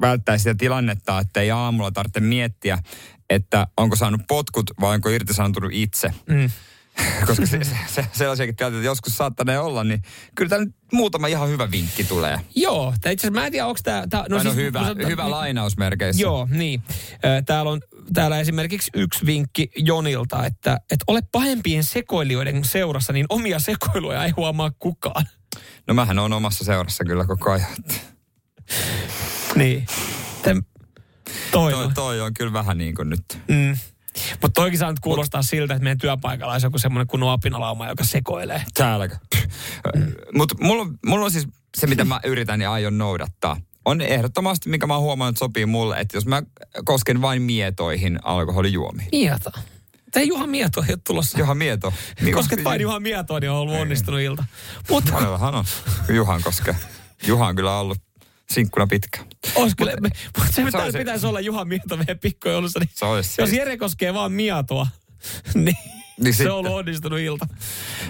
välttää sitä tilannetta, että ei aamulla tarvitse miettiä, että onko saanut potkut vai onko irtisanoutunut itse. Mm. Koska se, se, se, sellaisiakin tilanteita joskus saattanee olla, niin kyllä täällä nyt muutama ihan hyvä vinkki tulee. Joo, tää itse asiassa mä en tiedä, onko tämä... No, no hyvä, hyvä lainausmerkeissä. Joo, niin. Täällä on täällä esimerkiksi yksi vinkki Jonilta, että, että ole pahempien sekoilijoiden seurassa, niin omia sekoiluja ei huomaa kukaan. No mähän on omassa seurassa kyllä koko ajan. Niin. Tem, toi, Toi, toi on kyllä vähän niin kuin nyt. Mm. Mutta toikin saa nyt kuulostaa siltä, että meidän työpaikalla olisi joku semmoinen kunnon apinalauma, joka sekoilee. Täälläkö? Mm. Mutta mulla, on- mulla on siis se, mitä mä yritän ja aion noudattaa. On ehdottomasti, mikä mä oon huomannut, että sopii mulle, että jos mä kosken vain mietoihin alkoholijuomiin. Mieto. Tämä Juha Mieto ei ole tulossa. Juha Mieto. Kosket vain Juha Mietoa, niin on ollut onnistunut ilta. Mutta Monellahan on. Juhan koske. Juha on kyllä ollut sinkkuna pitkään. olisi kyllä, me, mutta se, se se pitäisi olla Juha Mieto meidän pikkujoulussa. Niin Se olisi jos. Jere koskee vaan Mietoa, niin, Niin se sitten. on ollut onnistunut ilta.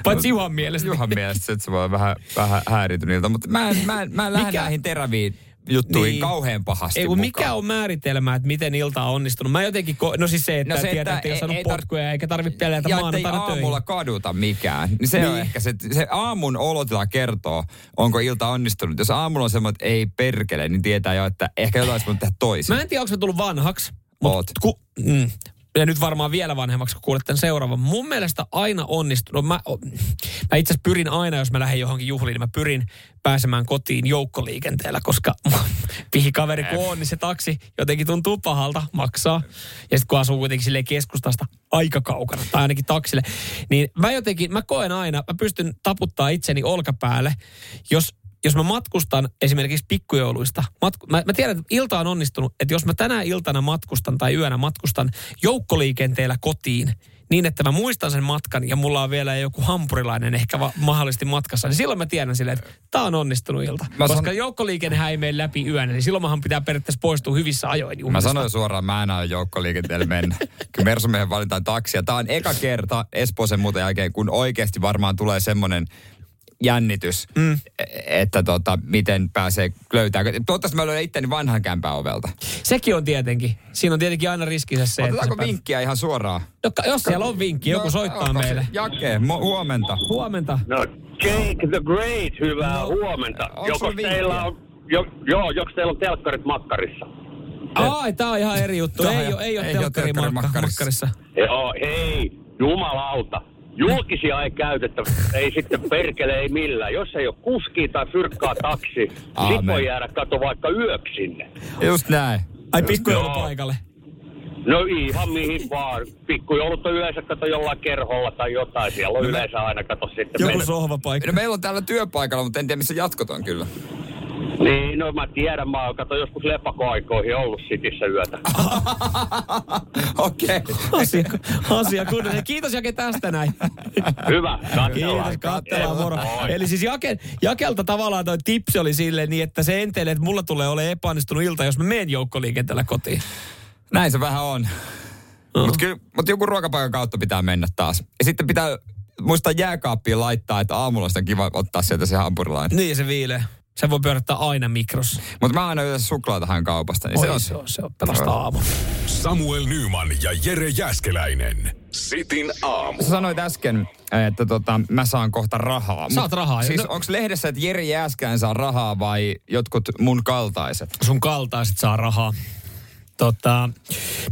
Paitsi Juhan mielestä. Juhan mielestä että se voi vähän, vähän häiritynyt mutta mä en, mä en, mä en lähde näihin teräviin juttuihin Niin. kauhean pahasti Ei, kun mukaan. mikä on määritelmä, että miten ilta on onnistunut? Mä jotenkin, ko- no siis se, että, No se, se, tietää, että ei ole ei- saanut ei tar- potkuja eikä tarvitse pelätä ja maanantaina töihin. aamulla kaduta mikään. Niin se on Niin. ehkä se, se aamun olotila kertoo, onko ilta onnistunut. Jos aamulla on semmoinen, että ei perkele, niin tietää jo, että ehkä jotain olisi voinut tehdä toisin. Mä en tiedä, onko mä tullut vanhaksi. Oot. Mut, ku, mm, ja nyt varmaan vielä vanhemmaksi, kun kuulet tämän seuraavan. Mun mielestä aina onnistunut. Mä, mä itse asiassa pyrin aina, jos mä lähden johonkin juhliin, niin mä pyrin pääsemään kotiin joukkoliikenteellä, koska pihikaveri kun on, niin se taksi jotenkin tuntuu pahalta, maksaa. Ja sitten kun asuu kuitenkin silleen keskustasta aika kaukana, tai ainakin taksille, niin mä jotenkin, mä koen aina, mä pystyn taputtaa itseni olkapäälle, jos jos mä matkustan esimerkiksi pikkujouluista, matku, mä, mä tiedän, että ilta on onnistunut, että jos mä tänä iltana matkustan tai yönä matkustan joukkoliikenteellä kotiin, niin, että mä muistan sen matkan ja mulla on vielä joku hampurilainen ehkä va- mahdollisesti matkassa, niin silloin mä tiedän silleen, että tää on onnistunut ilta. Mä Koska san- joukkoliikennehän ei mene läpi yön, niin silloin mähän pitää periaatteessa poistua hyvissä ajoin. Mä juhlista. sanoin suoraan, mä en aio joukkoliikenteelle mennä. Kyllä Mersumiehen valitaan taksia. Tämä on eka kerta Espoosen muuten jälkeen, kun oikeasti varmaan tulee semmoinen jännitys, mm. että tota, miten pääsee löytää. Toivottavasti mä löydän itteni vanhan kämpän ovelta. Sekin on tietenkin. Siinä on tietenkin aina riskinsä se, että... Otetaanko sä pääset- vinkkiä ihan suoraan? Joka, jos siellä on vinkki, joku soittaa se- meille. Jake, mo- huomenta. Huomenta. No Jake the Great, hyvää No, huomenta. Joko teillä on, jo, joo, joko teillä on telkkarit makkarissa? Ai, tää on ihan eri juttu. On Ei, ole, ei ole ei oo telkkari telkkari makka- makkarissa. makkarissa. Joo, hei, jumalauta. Julkisia ei käytetä, ei sitten perkele, ei millään. Jos ei ole kuski tai fyrkkaa taksi, sit Aamen. voi jäädä kato vaikka yöksi sinne. Just näin. Ai pikkujoulu paikalle. No ihan mihin vaan. Pikkujoulut on yleensä kato jollain kerholla tai jotain. Siellä on yleensä aina kato sitten. Joku mennä. sohvapaikka. No meillä on täällä työpaikalla, mutta en tiedä missä jatkot on kyllä. Niin, no mä tiedän, mä oon kato joskus leppakoaikoihin ollut sitissä yötä. Okei. Asia, asia kunnossa. Kiitos Jake tästä näin. Hyvä, Kiitos, katsellaan. katsellaan moro. Moi. Eli siis Jake, Jakelta tavallaan toi tipsi oli silleen niin, että se enteilee, että mulla tulee ole epäonnistunut ilta, jos mä menen joukkoliikenteellä kotiin. Näin se vähän on. Oh. Mutta mut joku ruokapaikan kautta pitää mennä taas. Ja sitten pitää muistaa jääkaappiin laittaa, että aamulla sitten on kiva ottaa sieltä se hampurilainen. Niin se viilee. Se voi pyörittää aina mikrossa. Mutta mä aina yleensä suklaata haen kaupasta. Niin Oi, se on, se on, se on pelastaa aamu. Samuel Nyman ja Jere Jäskeläinen. Sitin aamu. Sä sanoit äsken, että tota, mä saan kohta rahaa. Saat rahaa. Siis No- onko lehdessä, että Jere Jääskään saa rahaa vai jotkut mun kaltaiset? Sun kaltaiset saa rahaa. Tota,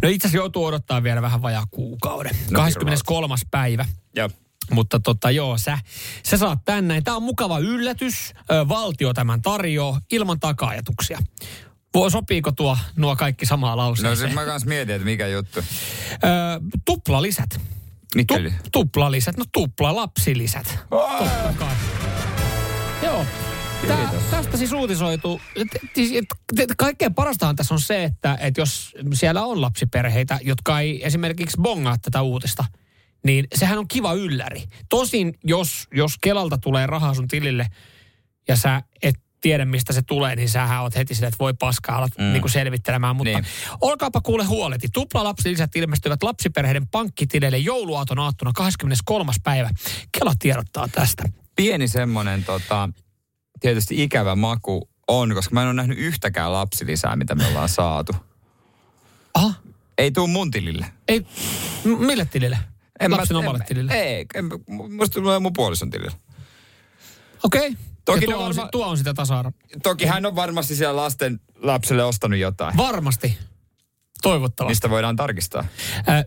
no itse asiassa joutuu odottaa vielä vähän vajaa kuukauden. No, 23. päivä. Joo. Mutta tota joo, sä, sä saat tän näin. Tämä on mukava yllätys. Ö, valtio tämän tarjoaa ilman taka-ajatuksia. Voi, sopiiko tuo, nuo kaikki samaa No lauseeseen? siis mä kans mietin, että mikä juttu. Ö, tuplalisät. Mikäli? Tu, tuplalisät, no tupla lapsilisät. Totta kai. Joo. Tää, tästä siis uutisoitu. Siis, Kaikkein parastahan tässä on se, että, että jos siellä on lapsiperheitä, jotka ei esimerkiksi bongaa tätä uutista, niin sehän on kiva ylläri. Tosin, jos, jos Kelalta tulee rahaa sun tilille ja sä et tiedä, mistä se tulee, niin sähän oot heti silleen, että voi paskaa, alat mm. niin selvittelemään. Mutta Niin. olkaapa kuule huoleti. Tupla lapsilisät ilmestyvät lapsiperheiden pankkitileille jouluaaton aattona 23. päivä. Kela tiedottaa tästä. Pieni semmonen tota, tietysti ikävä maku on, koska mä en ole nähnyt yhtäkään lapsilisää, mitä me ollaan saatu. Aha. Ei tuu mun tilille. Ei, m- mille tilille? En Lapsen mä, omalle en, tilille? Ei, en, musta tulee mun puolison tilille. Okei. Okay. Toki tuo, on, varma- tuo on sitä tasa Toki hän on varmasti siellä lasten lapselle ostanut jotain, Varmasti. Toivottavasti. mistä voidaan tarkistaa.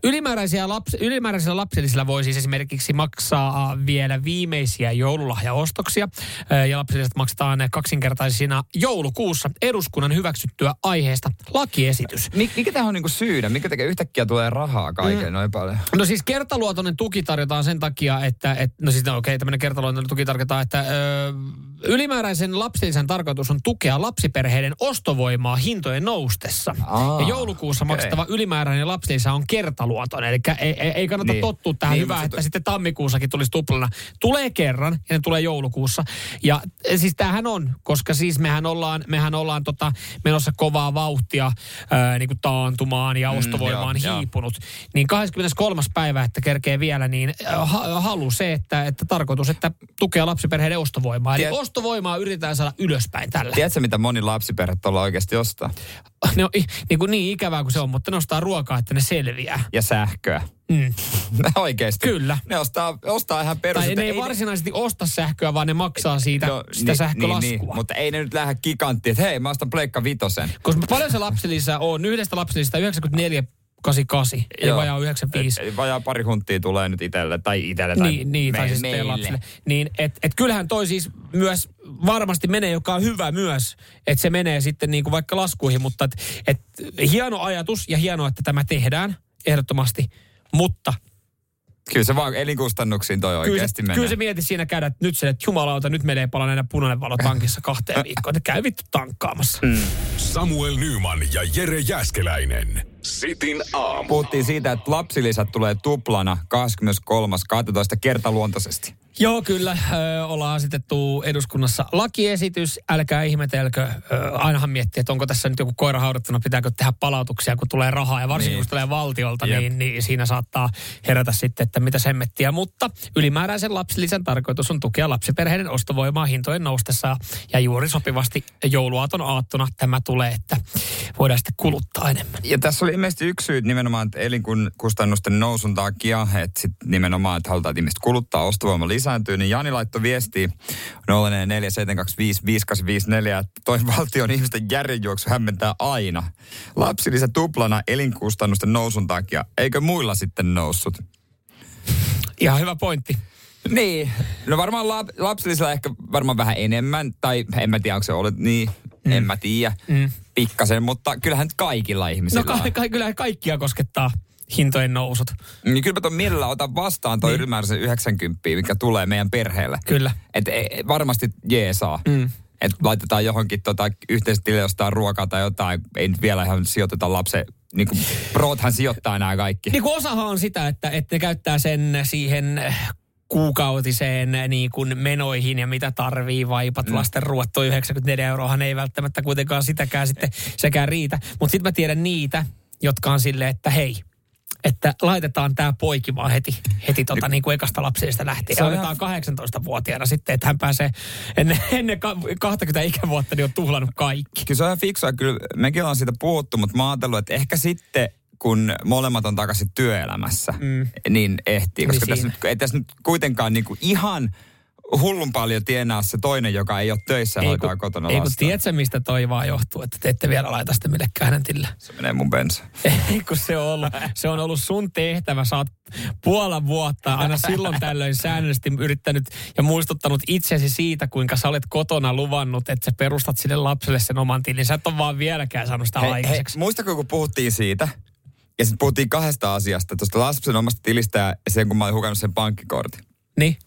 Ylimääräisiä lapsi, ylimääräisillä lapsilisillä voi siis esimerkiksi maksaa vielä viimeisiä joululahjaostoksia. Ja lapsilisät maksetaan kaksinkertaisina joulukuussa eduskunnan hyväksyttyä aiheesta lakiesitys. Mik, mikä tähän on niinku syynä? Mikä tekee yhtäkkiä tulee rahaa kaiken mm. noin paljon? No siis kertaluotoinen tuki tarjotaan sen takia, että, et, no siis no okei, tämmöinen kertaluotoinen tuki tarkoittaa, että ö, ylimääräisen lapsilisän tarkoitus on tukea lapsiperheiden ostovoimaa hintojen noustessa. Aa, ja joulukuussa okei. maksettava ylimääräinen lapsilisä on kertaluotoinen, eli ei, ei, ei kannata Niin. tottua tähän Niin, hyvää, että to- sitten tammikuussakin tulisi tuplana. Tulee kerran ja ne tulee joulukuussa. Ja eh, siis tämähän on, koska siis mehän ollaan, mehän ollaan tota, menossa kovaa vauhtia ää, niin kuin taantumaan ja ostovoima on Mm, joo, joo. hiipunut. Niin 23. päivä, että kerkee vielä, niin äh, ha, halu se, että, että tarkoitus, että tukea lapsiperheiden ostovoimaa. Eli Tiet- ostovoimaa yritetään saada ylöspäin tällä. Tiedätkö, mitä moni lapsiperhe tuolla oikeasti ostaa? Ne on niin, kuin niin ikävää kuin se on, mutta ne ostaa ruokaa, että ne selviää. Ja sähköä. Mm. oikeasti. Kyllä. Ne ostaa, ostaa ihan perus. Tai ne ei ne- varsinaisesti osta sähköä, vaan ne maksaa siitä no, sitä niin, sähkölaskua. Niin, niin, mutta ei ne nyt lähde giganttiin, että hei, mä ostan pleikka vitosen. Koska paljon se lapsilisä on? Yhdestä lapsilisistä 94 88, eli Joo. vajaa 95. Eli vajaa pari hunttia tulee nyt itselle, tai itselle, tai Niin, niin tai me- siis teidän meille. lapsille. Niin, et, et kyllähän toi siis myös varmasti menee, joka on hyvä myös, että se menee sitten niin kuin vaikka laskuihin, mutta et, et, hieno ajatus ja hienoa, että tämä tehdään ehdottomasti, mutta Kyllä se vaan elinkustannuksiin toi Kyllä oikeasti se, menee. kyllä se mieti siinä käydä, että nyt se, että jumalauta, nyt meillä ei pala enää punainen valo tankissa kahteen viikkoon. Että käy vittu tankkaamassa. Mm. Samuel Nyman ja Jere Jäskeläinen. Sitin aamu. Puhuttiin siitä, että lapsilisät tulee tuplana 23.12. kertaluontoisesti. Joo, kyllä. Ö, ollaan asetettu eduskunnassa lakiesitys. Älkää ihmetelkö. Ö, ainahan miettii, että onko tässä nyt joku koira haudattuna, pitääkö tehdä palautuksia, kun tulee rahaa. Ja varsinkin, Niin. kun tulee valtiolta, Jep. niin, niin siinä saattaa herätä sitten, että mitä semmettiä. Mutta ylimääräisen lapsilisän tarkoitus on tukea lapsiperheiden ostovoimaa hintojen noustessa. Ja juuri sopivasti jouluaaton aattona tämä tulee, että voidaan sitten kuluttaa enemmän. Ja tässä oli ilmeisesti yksi syy nimenomaan, että elinkustannusten nousun takia, että sit nimenomaan, että halutaan, että ihmiset kuluttaa, ostovoima lisääntyy, niin Jani laittoi viestiä 0447255854, että toi valtion ihmisten järjenjuoksu hämmentää aina. Lapsilisä tuplana elinkustannusten nousun takia. Eikö muilla sitten noussut? Ihan hyvä pointti. Niin, no varmaan lap, lapsilisellä ehkä varmaan vähän enemmän, tai en mä tiedä, onko se ollut niin, mm. en mä tiedä, mm. Pikkasen, mutta kyllähän nyt kaikilla ihmisillä No ka- ka- kyllä kaikkia koskettaa hintojen nousut. Niin kyllä mä tuon mielellä otan vastaan toi niin. ylimääräisen 90, mikä tulee meidän perheelle. Kyllä. Et e, varmasti jeesaa. Mm. Että laitetaan johonkin tota, yhteisesti jostain ruokaa tai jotain. Ei nyt vielä ihan sijoiteta lapsen, niin kuin proothan sijoittaa nämä kaikki. Niin kuin osahan on sitä, että, että ne käyttää sen siihen kuukautiseen niin kuin menoihin ja mitä tarvii, vaipat, mm. lasten ruoat, toi 94 euroahan ei välttämättä kuitenkaan sitäkään sitten sekään riitä. Mutta sitten mä tiedän niitä, jotka on silleen, että hei, että laitetaan tämä poikimaan heti, heti tota, niin kuin ekasta lapsista lähtien. Se on otetaan 18-vuotiaana sitten, että hän pääsee ennen, ennen ka- 20 ikävuotta, niin on tuhlannut kaikki. Kyllä se on ihan fiksua. Kyllä mekin ollaan siitä puhuttu, mutta mä oon että ehkä sitten kun molemmat on takaisin työelämässä, mm. niin ehtii. Koska Niin tässä, nyt, ei tässä nyt kuitenkaan niin kuin ihan hullun paljon tienaa se toinen, joka ei ole töissä ja hoitaa kotona ei kun tiedätkö, mistä toi vaan johtuu, että te ette vielä laita sitä millekään hänen tilille. Se menee mun bensa. Ei kun se on ollut, se on ollut sun tehtävä. Sä oot puolen vuotta aina silloin tällöin säännöllisesti yrittänyt ja muistuttanut itsesi siitä, kuinka sä olet kotona luvannut, että sä perustat sille lapselle sen oman tilin. Sä et ole vaan vieläkään saanut sitä Hei, hei, aikaiseksi. muistatko, kun puhuttiin siitä, ja sitten puhuttiin kahdesta asiasta, tuosta lapsen omasta tilistä ja sen, kun mä olin hukannut sen pankkikortin. Niin.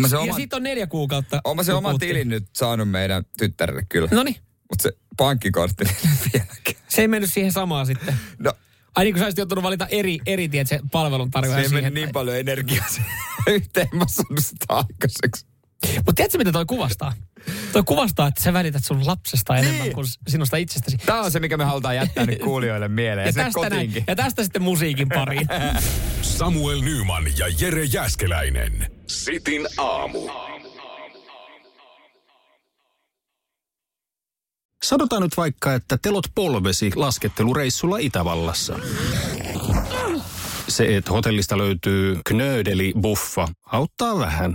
Mä se Ja oman, siitä on neljä kuukautta. mä se kun oman puhuttiin. tilin nyt saanut meidän tyttärelle kyllä. No niin. Mutta se pankkikortti vieläkään. Se ei mennyt siihen samaan sitten. No, Ai niin kuin sä olisit joutunut valita eri, eri tiet, se palvelun tarjoaja siihen meni siihen. niin paljon energiaa yhteen, mä sitä aikaiseksi. Mutta tiedätkö, mitä toi kuvastaa? Toi kuvastaa, että sä välität sun lapsesta enemmän Niin. kuin sinusta itsestäsi. Tämä on se, mikä me halutaan jättää nyt kuulijoille mieleen ja, Ja tästä, näin, ja tästä sitten musiikin pariin. Samuel Nyman ja Jere Jäskeläinen. Sitin aamu. Sanotaan nyt vaikka, että telot polvesi laskettelureissulla Itävallassa. Se, että hotellista löytyy knöydeli buffa, auttaa vähän.